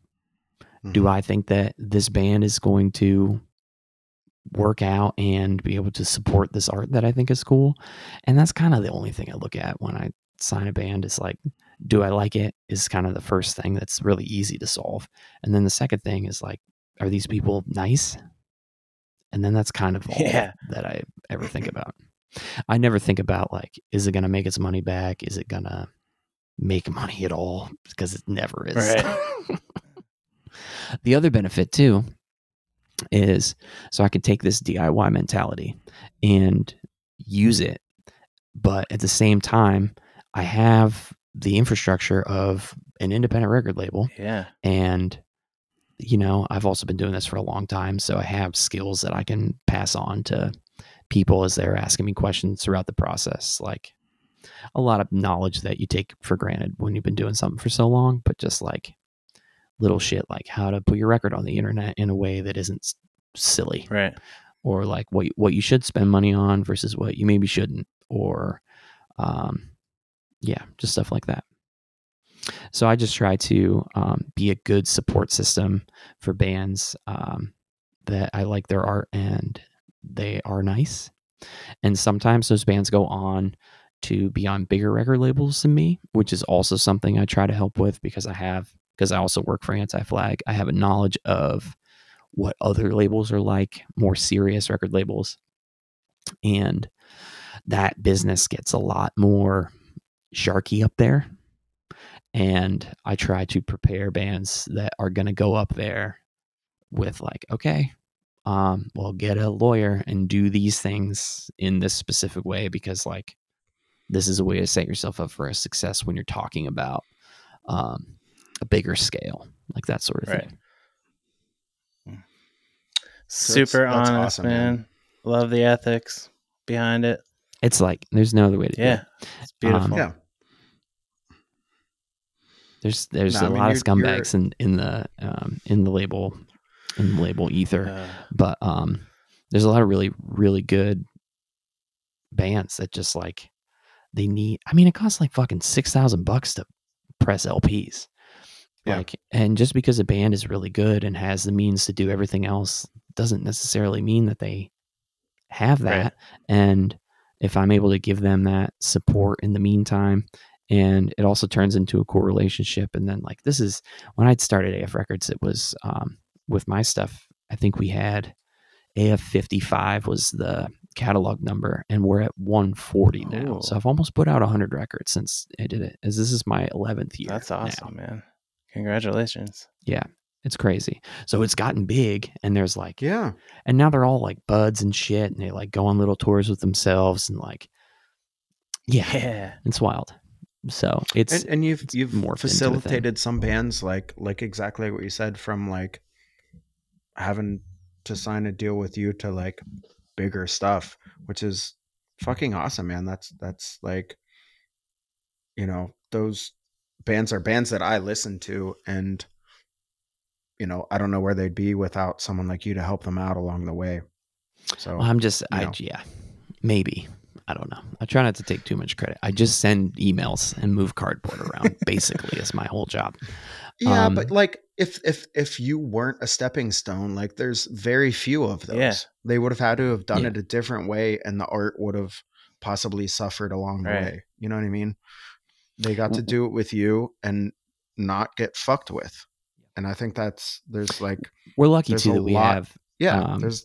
C: do
A: Mhm.
C: I think that this band is going to work out and be able to support this art that I think is cool? And that's kind of the only thing I look at when I sign a band is like, do I like it? Is kind of the first thing that's really easy to solve. And then the second thing is like, are these people nice? And then that's kind of all
B: Yeah.
C: that I ever think about. I never think about like, is it going to make its money back? Is it going to make money at all? Because it never is.
B: Right.
C: the other benefit too is so I can take this DIY mentality and use it, but at the same time, I have the infrastructure of an independent record label
B: Yeah.
C: and you know i've also been doing this for a long time so i have skills that i can pass on to people as they're asking me questions throughout the process like a lot of knowledge that you take for granted when you've been doing something for so long, but just like little shit like how to put your record on the internet in a way that isn't silly
B: Right.
C: or like what you- what you should spend money on versus what you maybe shouldn't or um yeah just stuff like that so i just try to um, be a good support system for bands um, that i like their art and they are nice and sometimes those bands go on to be on bigger record labels than me which is also something i try to help with because i have because i also work for anti-flag i have a knowledge of what other labels are like, more serious record labels. And that business gets a lot more sharky up there. And I try to prepare bands that are going to go up there with, like, okay, um, well, get a lawyer and do these things in this specific way because, like, this is a way to set yourself up for a success when you're talking about um, a bigger scale, like that sort of
B: Right.
C: thing.
B: Super
A: that's
B: honest,
A: awesome,
B: man.
A: man.
B: Love the ethics behind it.
C: It's like there's no other way to do it.
B: Yeah. It's beautiful.
C: Um,
A: Yeah.
C: There's there's
A: No, I
C: a
A: mean,
C: lot of scumbags in in the um, in the label in the label ether,
B: Uh,
C: but um, there's a lot of really really good bands that just like they need. I mean, it costs like fucking six thousand bucks to press LPs.
A: Yeah.
C: Like, and just because a band is really good and has the means to do everything else doesn't necessarily mean that they have
B: Right.
C: that. And if I'm able to give them that support in the meantime, and it also turns into a cool relationship. And then, like, this is when I'd started AF Records, it was um, with my stuff. I think we had AF 55 was the catalog number, and we're at 140 now. So I've almost put out 100 records since I did it, as this is my 11th year.
B: that's
C: now.
B: awesome, man. Congratulations.
C: Yeah, it's crazy. So it's gotten big, and there's like,
A: Yeah.
C: and now they're all like buds and shit, and they like go on little tours with themselves, and like, yeah,
B: Yeah.
C: it's wild. So it's
A: and, and you've
C: it's
A: you've
C: morphed into a thing.
A: facilitated some bands like like exactly what you said from like having to sign a deal with you to like bigger stuff which is fucking awesome man that's that's like you know those bands are bands that i listen to and you know i don't know where they'd be without someone like you to help them out along the way so
C: I'm just, I
A: know.
C: yeah, maybe. I don't know. I try not to take too much credit. I just send emails and move cardboard around. basically, is my whole job.
A: Yeah,
C: Um,
A: but like if if if you weren't a stepping stone, like there's very few of those.
B: Yeah.
A: They would have had to have done
C: Yeah.
A: it a different way and the art would have possibly suffered along the way. You know what I mean? They got to do it with you and not get fucked with. And I think that's there's like
C: We're lucky too that we
A: lot-
C: have
A: yeah,
C: Um,
A: there's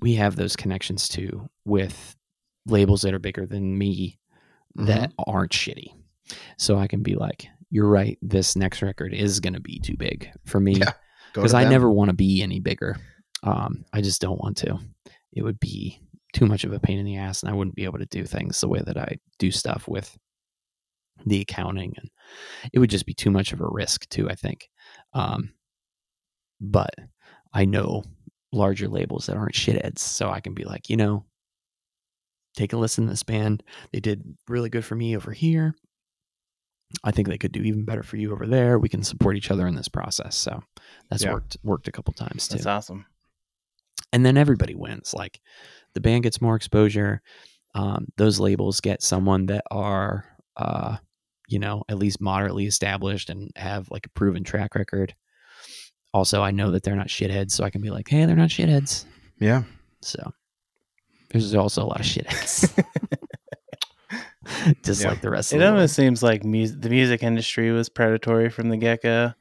C: we have those connections too with labels that are bigger than me that
A: Mm-hmm.
C: aren't shitty. So I can be like, you're right. This next record is going to be too big for me because
A: to
C: I
A: them.
C: never want to be any bigger. Um, I just don't want to. It would be too much of a pain in the ass, and I wouldn't be able to do things the way that I do stuff with the accounting, and it would just be too much of a risk too. I think. Um, but I know larger labels that aren't shitheads, so I can be like, you know, take a listen to this band. They did really good for me over here. I think they could do even better for you over there. We can support each other in this process. So that's
A: Yeah.
C: worked worked a couple times too.
B: That's awesome.
C: And then everybody wins. Like the band gets more exposure. Um, those labels get someone that are uh, you know, at least moderately established and have like a proven track record. Also, I know that they're not shitheads, so I can be like, hey, they're not shitheads.
A: Yeah.
C: So there's also a lot of shitheads. Just
A: Yeah.
C: like the rest
B: It
C: of the world.
B: almost seems like mu- the music industry was predatory from the get go.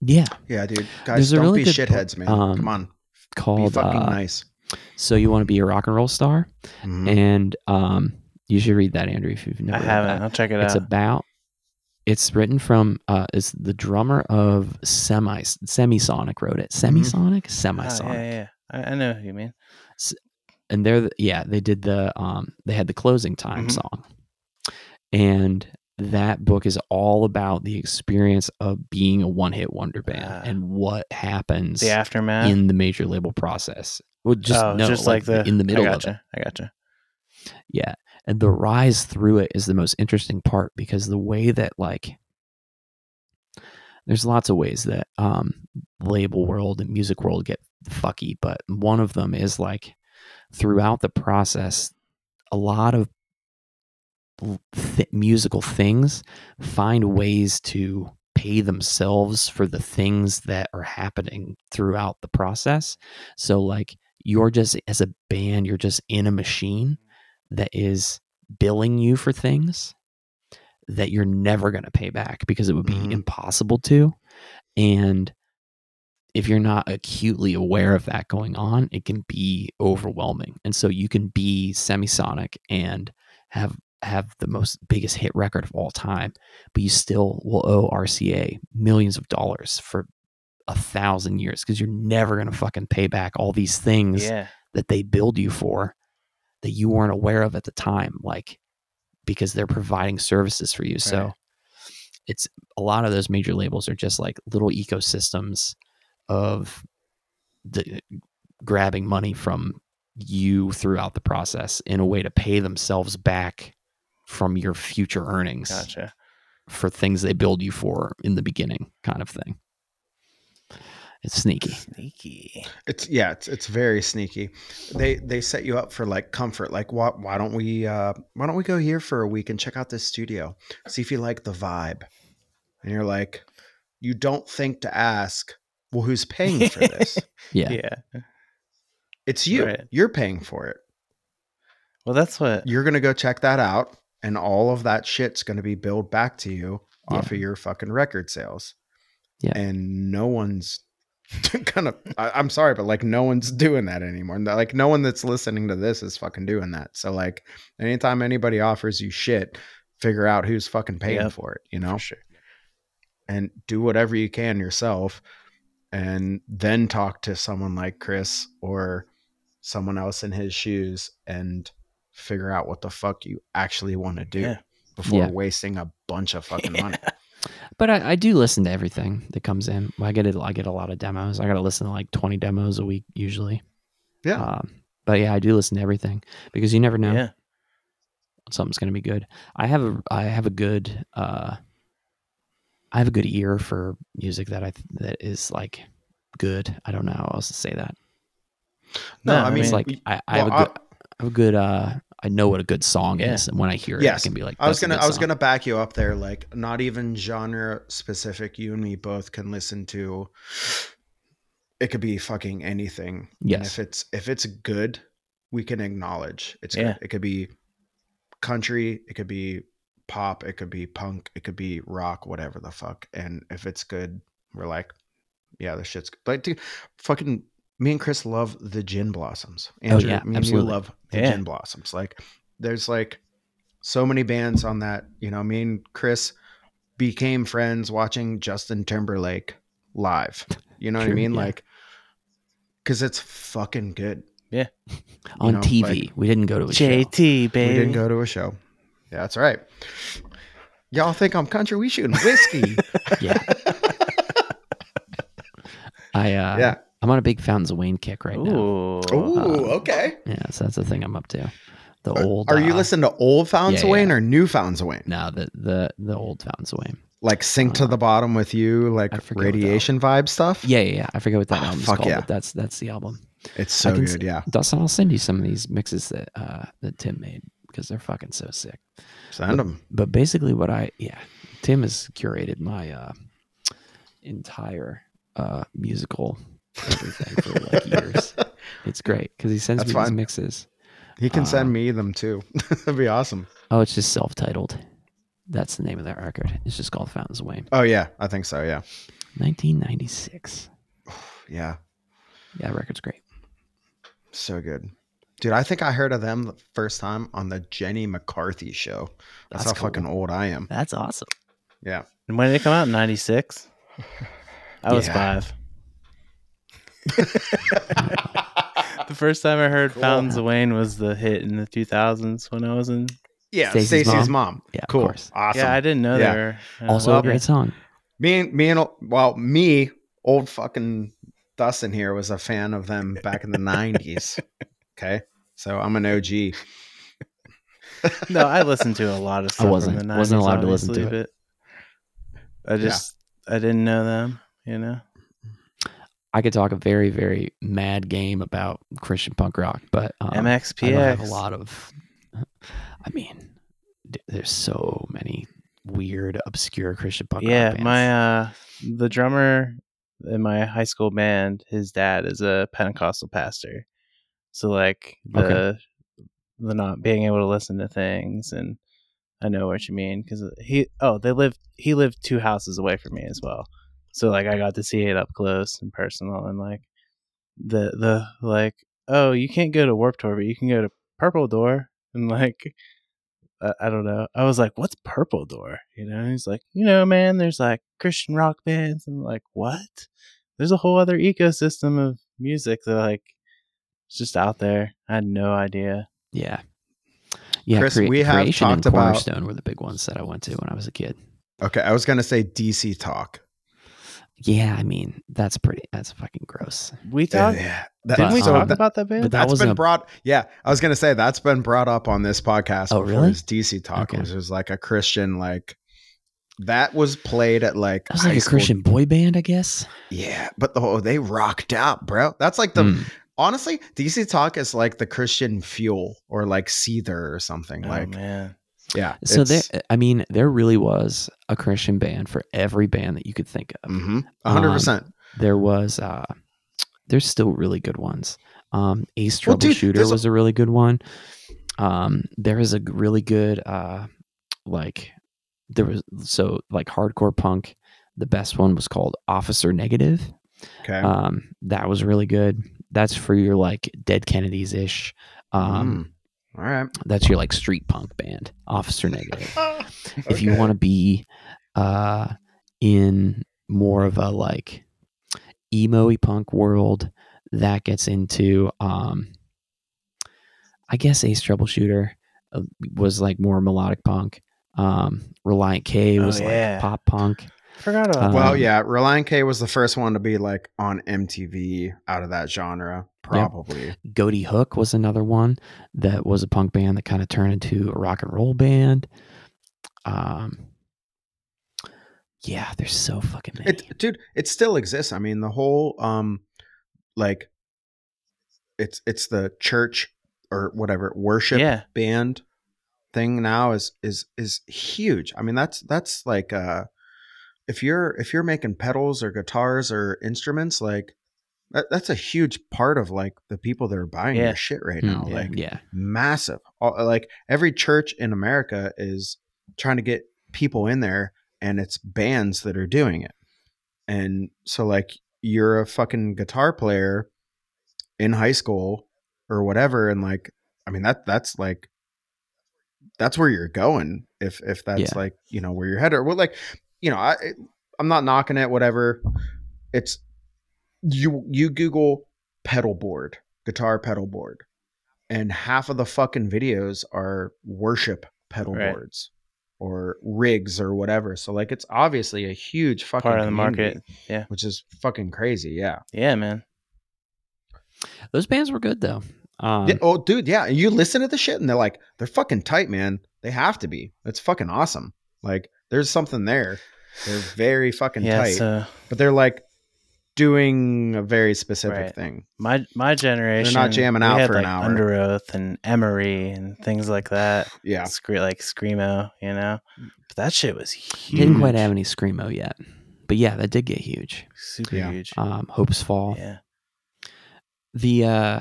C: Yeah.
A: Yeah, dude. Guys,
C: There's
A: don't
C: really
A: be
C: good
A: shitheads, man.
C: um,
A: Come on. Be
C: Called
A: fucking
C: uh,
A: nice.
C: So You Want to Be a Rock and Roll Star?
A: Mhm.
C: And um, you should read that, Andrew, if you've never
B: I
C: read
B: haven't.
C: that.
B: I'll check it
C: it's
B: out.
C: It's about it's written from uh is the drummer of semi semisonic wrote it semisonic
B: Ah,
C: semisonic
B: yeah, yeah. I, I know who you mean.
C: and they're the, yeah they did the um they had the closing time
B: Mhm.
C: song and that book is all about the experience of being a one-hit wonder band
B: Ah.
C: and what happens
B: The aftermath.
C: in the major label process well just
B: oh,
C: no
B: just
C: like,
B: like, the
C: in the middle
B: I
C: of it
B: I gotcha.
C: Yeah. And the rise through it is the most interesting part because the way that like there's lots of ways that um label world and music world get fucky, but one of them is like throughout the process a lot of th- musical things find ways to pay themselves for the things that are happening throughout the process. So like you're just as a band, you're just in a machine that is billing you for things that you're never going to pay back because it would be
A: Mhm.
C: impossible to. And if you're not acutely aware of that going on, it can be overwhelming. And so you can be semisonic and have have the most biggest hit record of all time, but you still will owe RCA millions of dollars for a thousand years because you're never gonna fucking pay back all these things
B: Yeah.
C: that they build you for that you weren't aware of at the time, like because they're providing services for you. So it's a lot of those major labels are just like little ecosystems of the eh, grabbing money from you throughout the process in a way to pay themselves back from your future earnings
B: Gotcha.
C: for things they build you for in the beginning kind of thing. It's sneaky.
B: Sneaky.
A: It's yeah, it's it's very sneaky. They they set you up for like comfort. Like why why don't we uh why don't we go here for a week and check out this studio? See if you like the vibe. And you're like, you don't think to ask, well, who's paying for this?
C: Yeah.
B: Yeah.
A: It's you.
B: Right.
A: You're paying for it.
B: Well, that's what.
A: You're gonna go check that out, and all of that shit's gonna be billed back to you off of your fucking record sales.
C: Yeah.
A: And no one's kind of I, I'm sorry, but like no one's doing that anymore. Like no one that's listening to this is fucking doing that. So like anytime anybody offers you shit, figure out who's fucking paying for it, you know?
B: Sure.
A: And do whatever you can yourself and then talk to someone like Chris or someone else in his shoes and figure out what the fuck you actually want to do
B: Yeah.
A: before
C: Yeah.
A: wasting a bunch of fucking money.
C: But I, I do listen to everything that comes in. I get it. I get a lot of demos. I got to listen to like twenty demos a week usually.
A: Yeah.
C: Um, but yeah, I do listen to everything because you never know
B: Yeah.
C: something's going to be good. I have a I have a good uh, I have a good ear for music that I that is like good. I don't know how else to say that.
A: No, I
B: I
A: mean,
C: it's like
A: we-
C: I, I have a good I have a good uh I know what a good song
B: Yeah.
C: is, and when I hear it,
A: Yes.
C: I can be like,
A: I was gonna I was
C: song."
A: gonna back you up there. Like not even genre specific. You and me both can listen to. It could be fucking anything. And
C: Yes.
A: if it's if it's good, we can acknowledge it's
B: Yeah.
A: good. It could be country. It could be pop. It could be punk. It could be rock. Whatever the fuck. And if it's good, we're like, yeah, this shit's good. Like, dude, fucking. Me and Chris love the Gin Blossoms. Andrew,
C: Oh, yeah,
A: me
C: absolutely.
A: and you love the
B: Yeah.
A: Gin Blossoms. Like, there's like so many bands on that. You know, me and Chris became friends watching Justin Timberlake live. You know what I mean?
C: yeah.
A: Like, because it's fucking good. Yeah.
C: on
A: know,
C: TV.
A: like-
C: we didn't go to a show.
B: JT, baby.
A: We didn't go to a show. Yeah, that's right. Y'all think I'm country? We shooting whiskey.
C: Yeah, I uh,
A: yeah.
C: I'm on a big Fountains of Wayne kick right now.
B: Ooh.
A: Ooh, okay.
C: Yeah, so that's the thing I'm up to. The
A: Uh,
C: old.
A: Are you
C: uh,
A: listening to old Fountains
C: yeah,
A: of Wayne
C: yeah.
A: or new Fountains of Wayne?
C: No, the the the old Fountains of Wayne.
A: Like sink to
C: Uh,
A: the bottom with you, like
C: I forget
A: radiation vibe stuff.
C: Yeah, yeah, yeah. I forget what that
A: Oh,
C: album's
A: fuck
C: called,
A: yeah.
C: but that's that's the album.
A: It's
C: I
A: so
C: can
A: good.
C: s-
A: yeah,
C: Dustin, I'll send you some of these mixes that uh that Tim made because they're fucking so sick.
A: send them.
C: But basically, what I yeah, Tim has curated my uh entire uh musical everything for like years. It's great because he sends
A: That's
C: me these mixes.
A: He can
C: Uh,
A: send me them too. That'd be awesome.
C: Oh, it's just self-titled. That's the name of that record. It's just called Fountains of Wayne,
A: Oh yeah, I think so. Yeah,
C: 1996.
A: yeah,
C: Yeah, that record's great.
A: so good, dude. I think I heard of them the first time on the Jenny McCarthy show. That's,
C: That's
A: how
C: cool.
A: fucking old I am.
C: That's awesome.
A: Yeah,
B: And when did it come out? 96? I was
A: Yeah.
B: five. the first time I heard
A: Cool.
B: Fountains of Wayne was the hit in the 2000s when I was in.
A: yeah.
C: Stacey's
A: Stacey's
C: mom?
A: mom.
C: Yeah, of
A: cool,
C: course.
A: awesome.
B: Yeah, I didn't know
A: Yeah.
B: they were. uh,
C: Also
B: well,
C: a great song.
A: me and me and well, me, old fucking Dustin here was a fan of them back in the nineties. Okay, so I'm an OG,
B: no, I listened to a lot of stuff.
C: wasn't-
B: from the 90s,
C: wasn't allowed to listen to it.
B: I just I didn't know them. You know.
C: I could talk a very, very mad game about Christian punk rock, but um, I have
B: MXPX.
C: a lot of. I mean, there's so many weird, obscure Christian punk rock
B: yeah,
C: bands.
B: my uh, the drummer in my high school band, his dad is a Pentecostal pastor. So like the
C: Okay.
B: the not being able to listen to things and I know what you mean because he oh they lived he lived two houses away from me as well. So like I got to see it up close and personal and like the the like oh you can't go to Warped Tour but you can go to Purple Door. And like I, I don't know. I was like what's Purple Door? You know? He's like you know man there's like Christian rock bands. And I'm like what? There's a whole other ecosystem of music that like it's just out there. I had no idea.
C: Yeah, yeah.
A: Chris,
C: Crea-
A: we have
C: Creation and
A: talked about-
C: Cornerstone were the big ones that I went to when I was a kid.
A: Okay, I was gonna say DC talk.
C: Yeah, I mean that's pretty. That's fucking gross.
B: we talked
A: yeah, that-
B: didn't we
C: But,
A: so
B: talk about that band
C: but that
A: that's
C: wasn't
A: been
C: a-
A: brought. Yeah, I was gonna say that's been brought up on this podcast.
C: Oh,
A: before,
C: really?
A: is DC talk,
C: Okay.
A: which was like a Christian like that was played at like
C: That was like a
A: school-
C: Christian boy band, I guess.
A: Yeah, but the whole they rocked out, bro. That's like the
C: Mm.
A: honestly DC talk is like the Christian fuel or like Seether or something.
B: oh
A: like
B: man
A: yeah,
C: So there, I mean, there really was a Christian band for every band that you could think of.
A: Mhm, a hundred
C: Um,
A: percent.
C: There was, uh, there's still really good ones. Um, Ace
A: Well, dude,
C: Troubleshooter
A: there's a-
C: was a really good one. Um, there is a really good, uh, like, there was so like hardcore punk. The best one was called Officer Negative.
A: Okay.
C: Um, that was really good. That's for your like Dead Kennedys ish. Um,
A: Mm. All right.
C: that's your like street punk band, Officer Negative. if you want to be uh in more of a like emo punk world that gets into um i guess ace troubleshooter uh, was like more melodic punk um relient k
B: Oh,
C: was
B: yeah.
C: like pop punk
B: forgot about
C: Um,
A: Well, yeah, Relient K was the first one to be like on MTV out of that genre, probably.
C: Ghoti Hook was another one that was a punk band that kind of turned into a rock and roll band. Um, yeah, there's so fucking many.
A: It, dude, it still exists. I mean, the whole um, like, it's it's the church or whatever worship
B: yeah
A: band thing now is is is huge. I mean, that's that's like uh, if you're if you're making pedals or guitars or instruments, like that, that's a huge part of like the people that are buying
B: Yeah.
A: your shit right
C: Mm,
A: now.
B: yeah.
A: Like
C: yeah,
A: massive. All, like every church in America is trying to get people in there, and it's bands that are doing it. And so, like, you're a fucking guitar player in high school or whatever, and like, I mean that that's like that's where you're going if if that's
C: Yeah.
A: like you know where you're headed or well like you know I I'm not knocking it whatever. It's you you Google pedal board guitar pedal board and half of the fucking videos are worship pedal
B: Right.
A: boards or rigs or whatever. So like it's obviously a huge fucking
B: part of the market. Yeah.
A: which is fucking crazy. Yeah.
B: yeah man.
C: Those bands were good though. Um,
A: yeah oh dude yeah and you listen to the shit and they're like they're fucking tight man. They have to be. It's fucking awesome. Like there's something there they're very fucking
B: yeah
A: tight
B: so
A: but they're like doing a very specific
B: Right.
A: thing
B: my my generation they're not
A: jamming
B: we
A: out
B: had,
A: for an hour.
B: Underoath and emery and things like that
A: yeah
B: Scre- like screamo you know but that shit was huge
C: didn't quite have any screamo yet, but yeah, that did get huge.
B: super
A: Yeah.
B: huge
C: Um, Hopesfall.
B: yeah
C: The uh,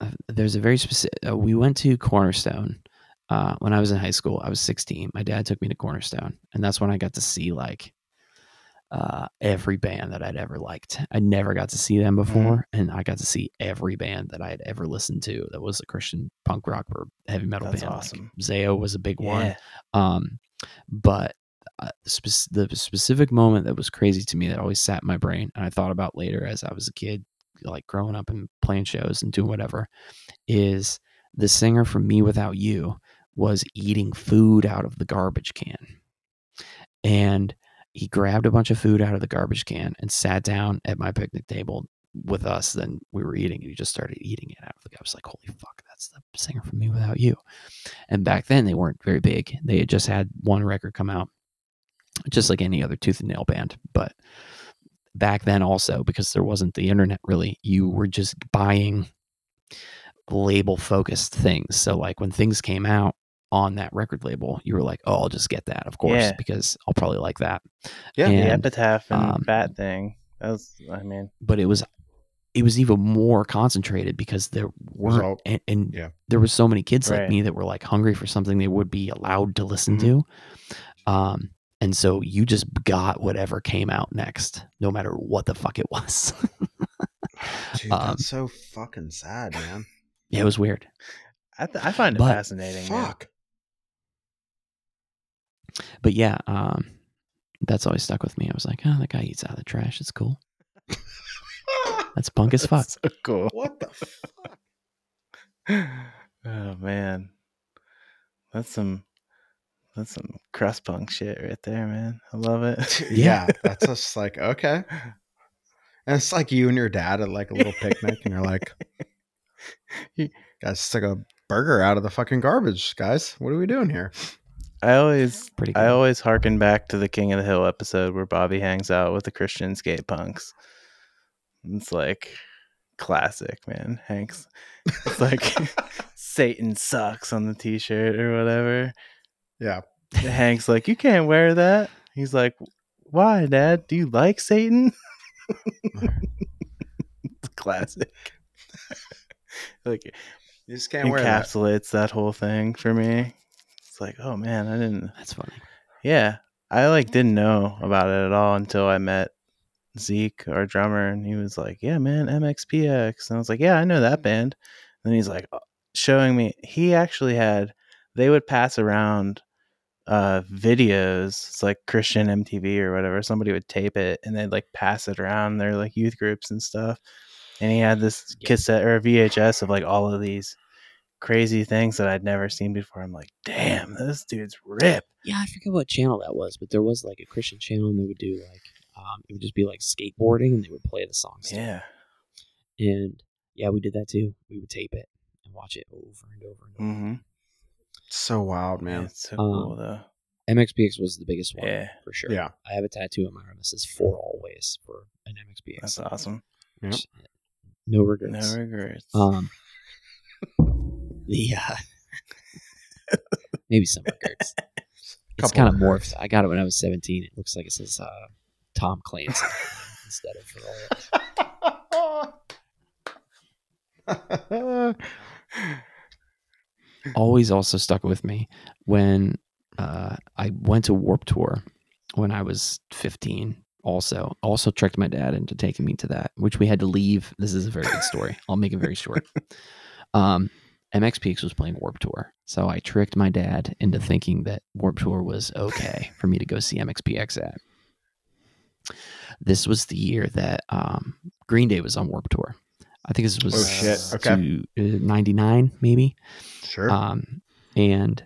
C: uh, there's a very specific. Uh, we went to Cornerstone uh, when I was in high school. I was 16. My dad took me to Cornerstone, and that's when I got to see like uh, every band that I'd ever liked. I never got to see them before, and I got to see every band that I had ever listened to that was a Christian punk rock or heavy metal
B: That's
C: band.
B: awesome.
C: Like Zao was a big one. Um, but uh, spec- the specific moment that was crazy to me that always sat in my brain, and I thought about later as I was a kid, like growing up and playing shows and doing whatever, is the singer from mewithoutYou was eating food out of the garbage can. And he grabbed a bunch of food out of the garbage can and sat down at my picnic table with us. Then we were eating and he just started eating it out of the I was like, holy fuck, that's the singer from mewithoutYou. And back then they weren't very big. They had just had one record come out, just like any other Tooth and Nail band. But back then also, because there wasn't the internet really, you were just buying label focused things. So like when things came out on that record label, you were like, "Oh, I'll just get that, of course,
B: Yeah.
C: because I'll probably like that."
A: Yeah.
B: the epitaph and
C: um,
B: fat thing. That was, I mean,
C: but it was it was even more concentrated because there weren't
A: all-
C: and, and
A: yeah.
C: there were so many kids like me that were like hungry for something they would be allowed to listen
A: Mhm.
C: to um and so you just got whatever came out next no matter what the fuck it was
A: Dude,
C: Um,
A: that's so fucking sad, man.
C: yeah it was weird
B: I, th- I find it
C: But-
B: fascinating. man.
A: Fuck.
C: but yeah um that's always stuck with me i was like oh that guy eats out of the trash it's cool that's punk as fuck
B: That's so cool.
A: what the fuck?
B: oh man, that's some that's some crust punk shit right there, man. I love it.
A: yeah, that's just like okay. And it's like you and your dad at like a little picnic, and you're like,
B: You-
A: guys took a burger out of the fucking garbage, guys. What are we doing here?
B: I always
C: pretty
B: I always harken back to the King of the Hill episode where Bobby hangs out with the Christian skate punks. It's like classic, man. Hanks. It's like Satan sucks on the t-shirt or whatever.
A: Yeah.
B: Hank's like, "You can't wear that." He's like, "Why, Dad? Do you like Satan?" it's classic. like
A: You just can't wear that.
B: encapsulates that. whole thing for me. It's like, oh man, I didn't.
C: that's funny
B: Yeah, I like didn't know about it at all until I met Zeke, our drummer, and he was like, "Yeah, man, MXPX," and I was like, "Yeah, I know that band." And then he's like, uh, showing me he actually had. They would pass around uh videos it's like christian mtv or whatever somebody would tape it and they'd like pass it around their like youth groups and stuff and he had this cassette or vhs of like all of these crazy things that i'd never seen before i'm like damn this dude's rip
C: Yeah, I forget what channel that was, but there was like a Christian channel, and they would do like um, it would just be like skateboarding, and they would play the songs.
B: yeah
C: and yeah, we did that too. We would tape it and watch it over and over and over.
B: mm-hmm.
A: So wild, man.
B: it's so
C: Um,
B: cool though
C: MXPX was the biggest one
B: Yeah.
C: for sure.
A: Yeah.
C: I have a tattoo on my arm that says "For Always" for an MXPX.
B: that's awesome
A: Yep.
C: No regrets.
B: no regrets
C: Um, the uh, maybe some records. It's kind of morphed. I got it when I was 17. It looks like it says uh, Tom Clancy instead of Always. always also stuck with me when uh, I went to Warped Tour when I was 15. Also, also tricked my dad into taking me to that, which we had to leave. This is a very good story. I'll make it very short. Um, MXPX was playing Warped Tour, so I tricked my dad into thinking that Warped Tour was okay for me to go see MXPX at. This was the year that um, Green Day was on Warped Tour. I think this was
A: Oh, shit. Okay.
C: uh, 99 maybe.
A: Sure.
C: Um, and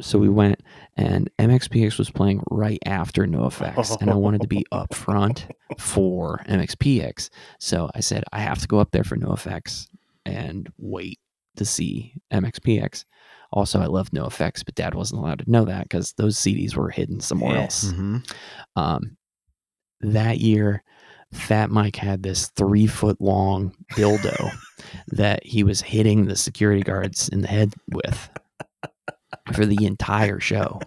C: so we went, and MXPX was playing right after NoFX, and I wanted to be up front for MXPX. So I said, I have to go up there for NoFX and wait to see MXPX. Also, I love NoFX, but Dad wasn't allowed to know that because those CDs were hidden somewhere
B: Yeah.
C: else.
A: hmm
C: Um, that year, Fat Mike had this three foot long dildo that he was hitting the security guards in the head with for the entire show.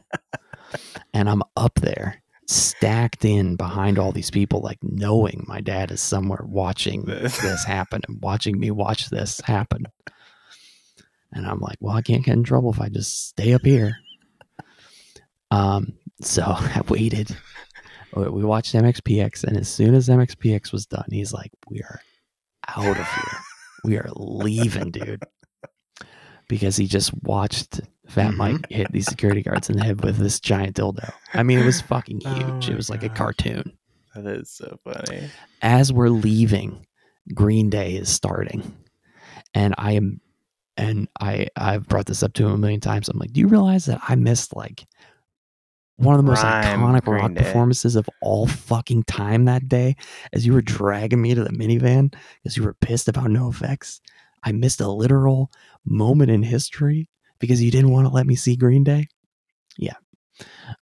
C: And I'm up there, stacked in behind all these people, like knowing my dad is somewhere watching this happen and watching me watch this happen. And I'm like, well, I can't get in trouble if I just stay up here. Um, so I waited. We watched MXPX, and as soon as MXPX was done, he's like, "We are out of here. We are leaving, dude." Because he just watched Fat
A: Mhm.
C: Mike hit these security guards in the head with this giant dildo. I mean, it was fucking
B: Oh
C: huge. it
B: my
C: was like a cartoon.
B: that is so funny
C: As we're leaving, Green Day is starting, and I am, and I I've brought this up to him a million times. I'm like, do you realize that I missed like one of the most
B: Prime
C: iconic
B: Green
C: rock
B: Day.
C: performances of all fucking time that day as you were dragging me to the minivan because you were pissed about NoFX. I missed a literal moment in history because you didn't want to let me see Green Day. Yeah.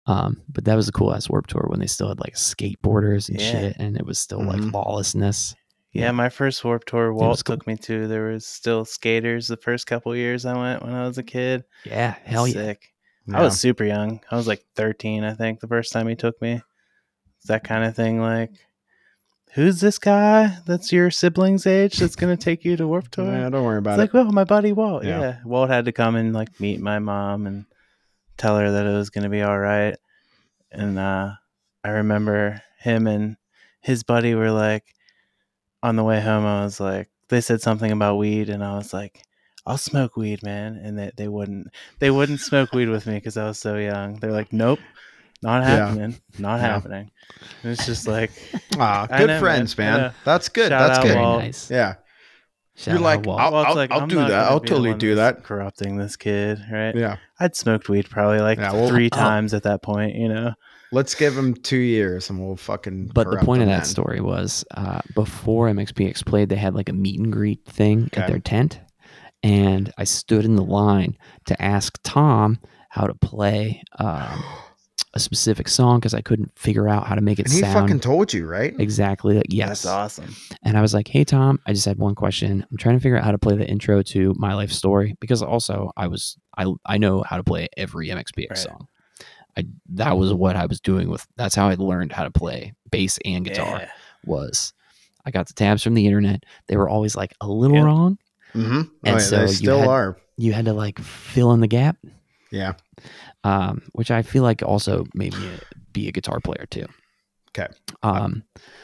C: Um, but that was a cool ass Warped Tour when they still had like skateboarders and
B: Yeah.
C: shit, and it was still like
A: Mhm.
C: lawlessness.
B: Yeah,
C: Yeah.
B: my first Warped Tour Walt
C: cool.
B: took me to. There was still skaters the first couple years I went when I was a kid.
C: Yeah, hell yeah.
B: Sick. I was super young. I was like 13, I think, the first time he took me. It's that kind of thing. Like, who's this guy that's your sibling's age that's going to take you to Warped Tour?
A: Yeah, don't worry about it.
B: it's
A: about
B: like, well, my buddy Walt.
A: Yeah.
B: Yeah. Walt had to come and like meet my mom and tell her that it was going to be all right. And uh, I remember him and his buddy were like, on the way home, I was like, they said something about weed, and I was like, I'll smoke weed, man. And they, they wouldn't, they wouldn't smoke weed with me because I was so young. They're like, nope, not
A: Yeah.
B: happening, not
A: Yeah.
B: happening. And it's just like,
A: Ah, good
B: know,
A: friends,
B: man.
A: man.
B: Yeah.
A: That's good.
B: Shout
A: That's good.
C: Very
B: Walt.
C: nice.
A: Yeah.
C: Shout
A: You're
C: out
A: like,
C: Walt.
A: I'll-
B: like,
A: I'll
B: I'm
A: do that. I'll totally do that.
B: Corrupting this kid, right?
A: Yeah.
B: I'd smoked weed probably like
A: Yeah, well-
B: three times at that point, you know.
A: Let's give him two years and we'll fucking.
C: But the point of that
A: then.
C: story was uh, before MXPX played, they had like a meet and greet thing
A: Okay.
C: at their tent. And I stood in the line to ask Tom how to play um, a specific song because I couldn't figure out how to make it sound.
A: And he
C: sound
A: fucking told you, right?
C: exactly like yes.
B: That's awesome.
C: And I was like, "Hey Tom, I just had one question. I'm trying to figure out how to play the intro to My Life Story because also I was I I know how to play every MXPX
B: Right.
C: song. I that was what I was doing with. That's how I learned how to play bass and guitar.
B: Yeah.
C: Was I got the tabs from the internet? They were always like a little
B: Yep.
C: wrong.
A: Mm-hmm. Oh,
C: And
A: yeah,
C: so
A: they
C: you
A: still
C: had-
A: are.
C: You had to like fill in the gap,
A: Yeah.
C: um, which I feel like also made me be a guitar player too.
A: Okay.
C: Um,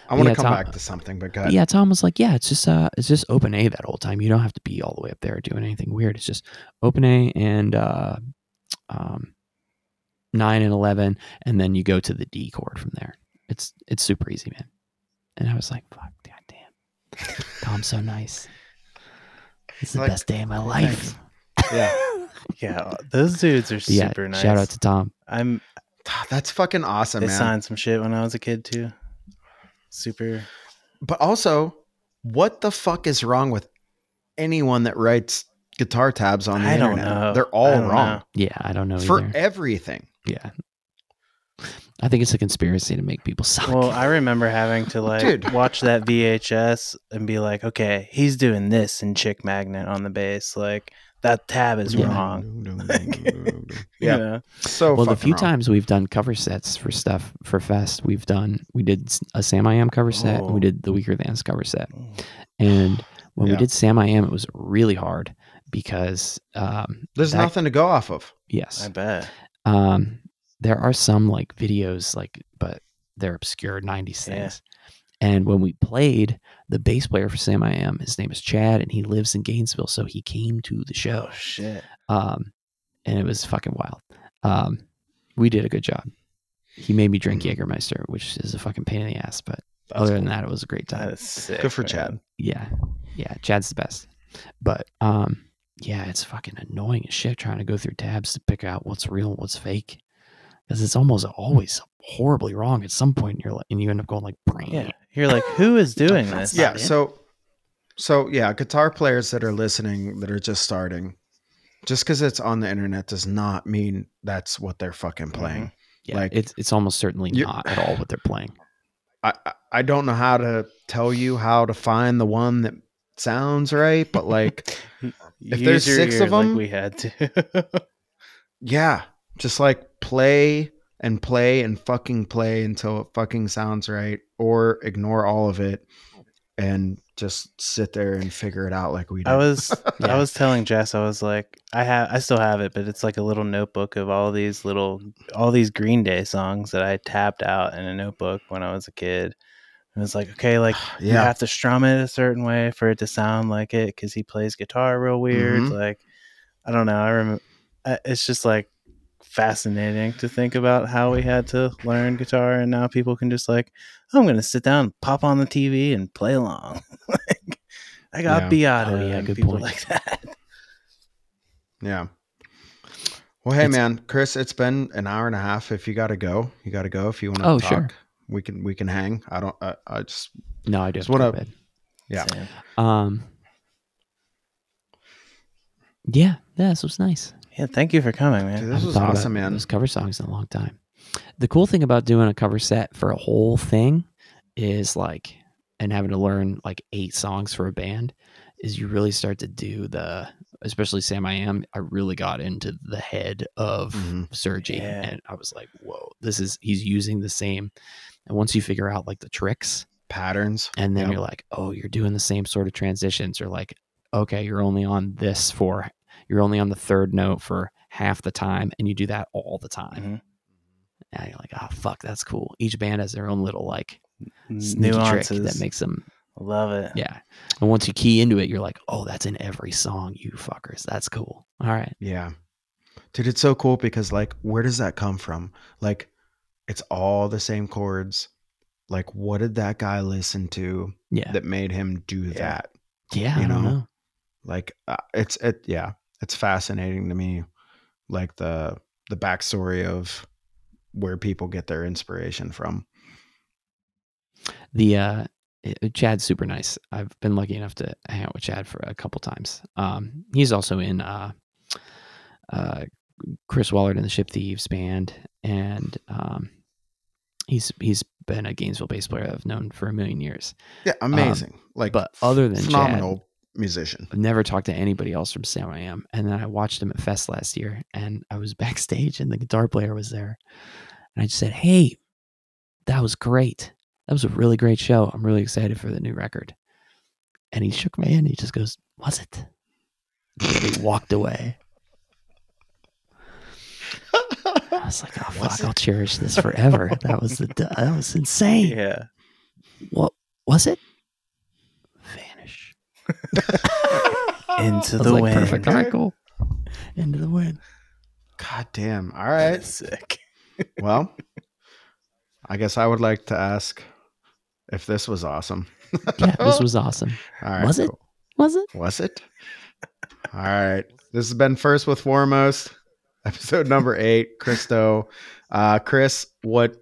A: I want to
C: Yeah,
A: come
C: Tom-
A: back to something, but go
C: But yeah, Tom was like, yeah, it's just uh, it's just open A that whole time. You don't have to be all the way up there doing anything weird. It's just open A and uh, um, nine and eleven, and then you go to the D chord from there. It's it's super easy, man. And I was like, fuck, goddamn, Tom's so nice. It's the
A: Like,
C: best day of my life.
A: Yeah.
B: Yeah. Those dudes are
C: But yeah,
B: super nice.
C: shout out to Tom.
B: I'm
A: Ah, That's fucking awesome,
B: they
A: man.
B: signed some shit when I was a kid too. Super.
A: But also, what the fuck is wrong with anyone that writes guitar tabs on the
B: I don't
A: internet?
B: know.
A: They're
B: I
A: all
B: don't
A: wrong
B: know.
C: Yeah, I don't know
A: for
C: either.
A: everything.
C: Yeah, I think it's a conspiracy to make people suck.
B: Well, I remember having to like
A: Dude.
B: watch that VHS and be like, okay, he's doing this in Chick Magnet on the bass. Like that tab is
C: Yeah.
B: wrong.
A: yeah.
B: You know?
A: So
C: well, the few
A: wrong.
C: times we've done cover sets for stuff for Fest, we've done we did a Samiam cover set, and
B: Oh.
C: we did the Weakerthans cover set. And when
A: Yeah.
C: we did Samiam, it was really hard because um,
A: There's
C: that-
A: nothing to go off of.
C: yes,
B: I bet.
C: Um, there are some like videos like, but they're obscure '90s
B: Yeah.
C: things. And when we played, the bass player for Samiam, his name is Chad, and he lives in Gainesville, so he came to the show.
B: Oh shit.
C: um, and it was fucking wild. Um, we did a good job. He made me drink
A: Mhm.
C: Jägermeister, which is a fucking pain in the ass, but
A: That's
C: other than that, it was a great time.
B: is sick.
A: Good for
B: man.
A: Chad.
C: Yeah, yeah, Chad's the best. But um, yeah, it's fucking annoying as shit trying to go through tabs to pick out what's real and what's fake, because it's almost always horribly wrong at some point. And you're like, and you end up going like, brain.
B: Yeah. You're like, who is doing this?
A: Yeah. So, so yeah, guitar players that are listening that are just starting, just because it's on the internet does not mean that's what they're fucking mm-hmm. playing.
C: yeah.
A: Like-
C: it's it's almost certainly not at all what they're playing.
A: I I- I don't know how to tell you how to find the one that sounds right, but like, If there's six of
B: ears like
A: them-
B: we had to.
A: yeah, just like play and play and fucking play until it fucking sounds right, or ignore all of it and just sit there and figure it out like we did.
B: I was
C: Yeah.
B: I was telling Jess I was like I have I still have it but it's like a little notebook of all these little all these Green Day songs that I tapped out in a notebook when I was a kid. And it's like okay like you have to strum it a certain way for it to sound like it cuz he plays guitar real weird
A: Mhm.
B: like I don't know I remember it's just like fascinating to think about how we had to learn guitar and now people can just like I'm going to sit down and pop on the TV and play along. like I got
A: Yeah.
B: Beata
C: Oh, yeah,
B: and
C: good
B: people
C: point.
B: like that.
A: yeah. Well, hey
C: It's-
A: man, Chris, it's been an hour and a half. If you got to go, you got to go. If you want to
C: Oh,
A: talk,
C: sure.
A: We can we can hang. I don't. I, I just
C: No, I.
A: Just
C: have to go
A: wanna-
C: bed.
A: Yeah.
B: Same.
C: Um. Yeah, yeah, this was nice.
B: Yeah, thank you for coming, man.
A: Dude, this was awesome, man.
C: Those cover songs in a long time. The cool thing about doing a cover set for a whole thing is like, and having to learn like eight songs for a band, is you really start to do the, especially Samiam. I really got into the head of
A: Mhm.
C: Sergie,
B: Yeah.
C: and I was like, whoa, this is he's using the same. And once you figure out like the tricks,
A: Patterns.
C: and then
A: Yep.
C: you're like, oh, you're doing the same sort of transitions, or like, okay, you're only on this for, you're only on the third note for half the time, and you do that all the time.
B: Mhm.
C: And you're like, oh fuck, that's cool. Each band has their own little like
B: Nuances.
C: trick that makes them,
B: Love it.
C: yeah. And once you key into it, you're like, oh, that's in every song, you fuckers. That's cool. All right,
A: Yeah. Dude, it's so cool because like where does that come from? Like it's all the same chords. Like what did that guy listen to
C: yeah,
A: that made him do
B: Yeah.
A: that?
C: yeah.
A: you
C: I don't
A: know,
C: know.
A: Like uh, it's it yeah, it's fascinating to me like the the backstory of where people get their inspiration from.
C: The uh, eh, Chad's super nice. I've been lucky enough to hang out with Chad for a couple times. Um, he's also in uh, uh, Chris Wollard and the Ship Thieves band, and um, he's he's been a Gainesville bass player I've known for a million years.
A: Yeah, amazing. like
C: Um, But other than Chad,
A: phenomenal musician.
C: I've never talked to anybody else from Samiam. And then I watched him at Fest last year and I was backstage and the guitar player was there. And I just said, Hey, that was great. That was a really great show. I'm really excited for the new record. And he shook my hand. He just goes, Was it? He walked away. I was like, Oh fuck, I'll cherish this forever. that was the that was insane.
B: Yeah.
C: What was it? Vanish.
B: Into the
C: like,
B: wind.
C: perfect. All right, cool. Into the wind.
A: God damn. All right.
B: Sick.
A: Well, I guess I would like to ask if this was awesome.
C: Yeah, this was awesome.
A: All right.
C: Was it?
A: cool.
C: Was it?
A: Was it? All right. This has been First with Foremost, episode number eight. Chris Stowe. Uh Chris, what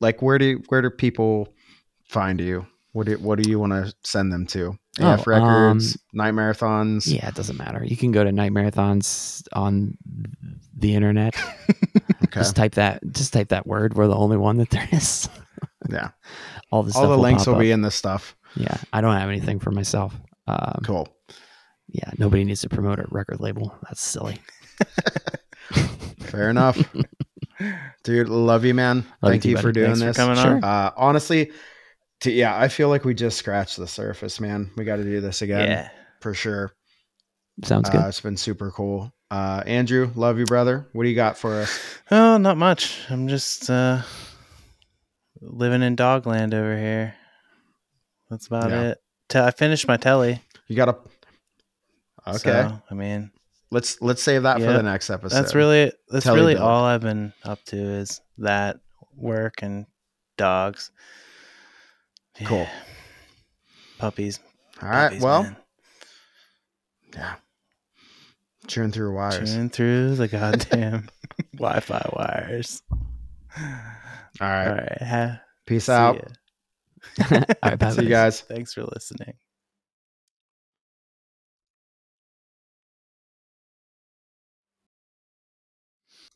A: like where do where do people find you? What do what do you want to send them to?
C: Oh,
A: AF Records, Nightmarathons.
C: Yeah, it doesn't matter. You can go to Nightmarathons on the internet.
A: Okay.
C: Just type that. Just type that word. We're the only one that there is.
A: Yeah.
C: All the
A: All the
C: stuff
A: links will be in this stuff.
C: Yeah, I don't have anything for myself. Um,
A: Cool.
C: Yeah, nobody needs to promote a record label. That's silly.
A: Fair enough. Dude, love you, man.
C: Love
A: Thank
C: you
A: you, for doing
B: Thanks for
A: this.
B: coming
C: Sure.
B: on.
A: Uh, honestly, to, yeah, I feel like we just scratched the surface, man. We got to do this again
B: Yeah.
A: for sure.
C: Sounds good.
A: Uh, it's been super cool. Uh, Andrew, love you, brother. What do you got for us?
B: Oh, not much. I'm just uh living in dogland over here. That's about
A: Yeah.
B: it. Te- I finished my telly.
A: You got a okay.
B: so, I mean,
A: let's let's save that for the next episode.
B: that's really that's
A: Telly
B: really all I've been up to is that work and dogs.
A: Cool.
B: Puppies.
A: all right.
B: puppies,
A: well,
B: man.
A: yeah. Chewing through wires.
B: chewing through the goddamn Wi-Fi wires.
A: All right.
B: All right. Ha-
A: Peace out.
C: All right, bye,
A: See you guys.
B: Thanks for listening.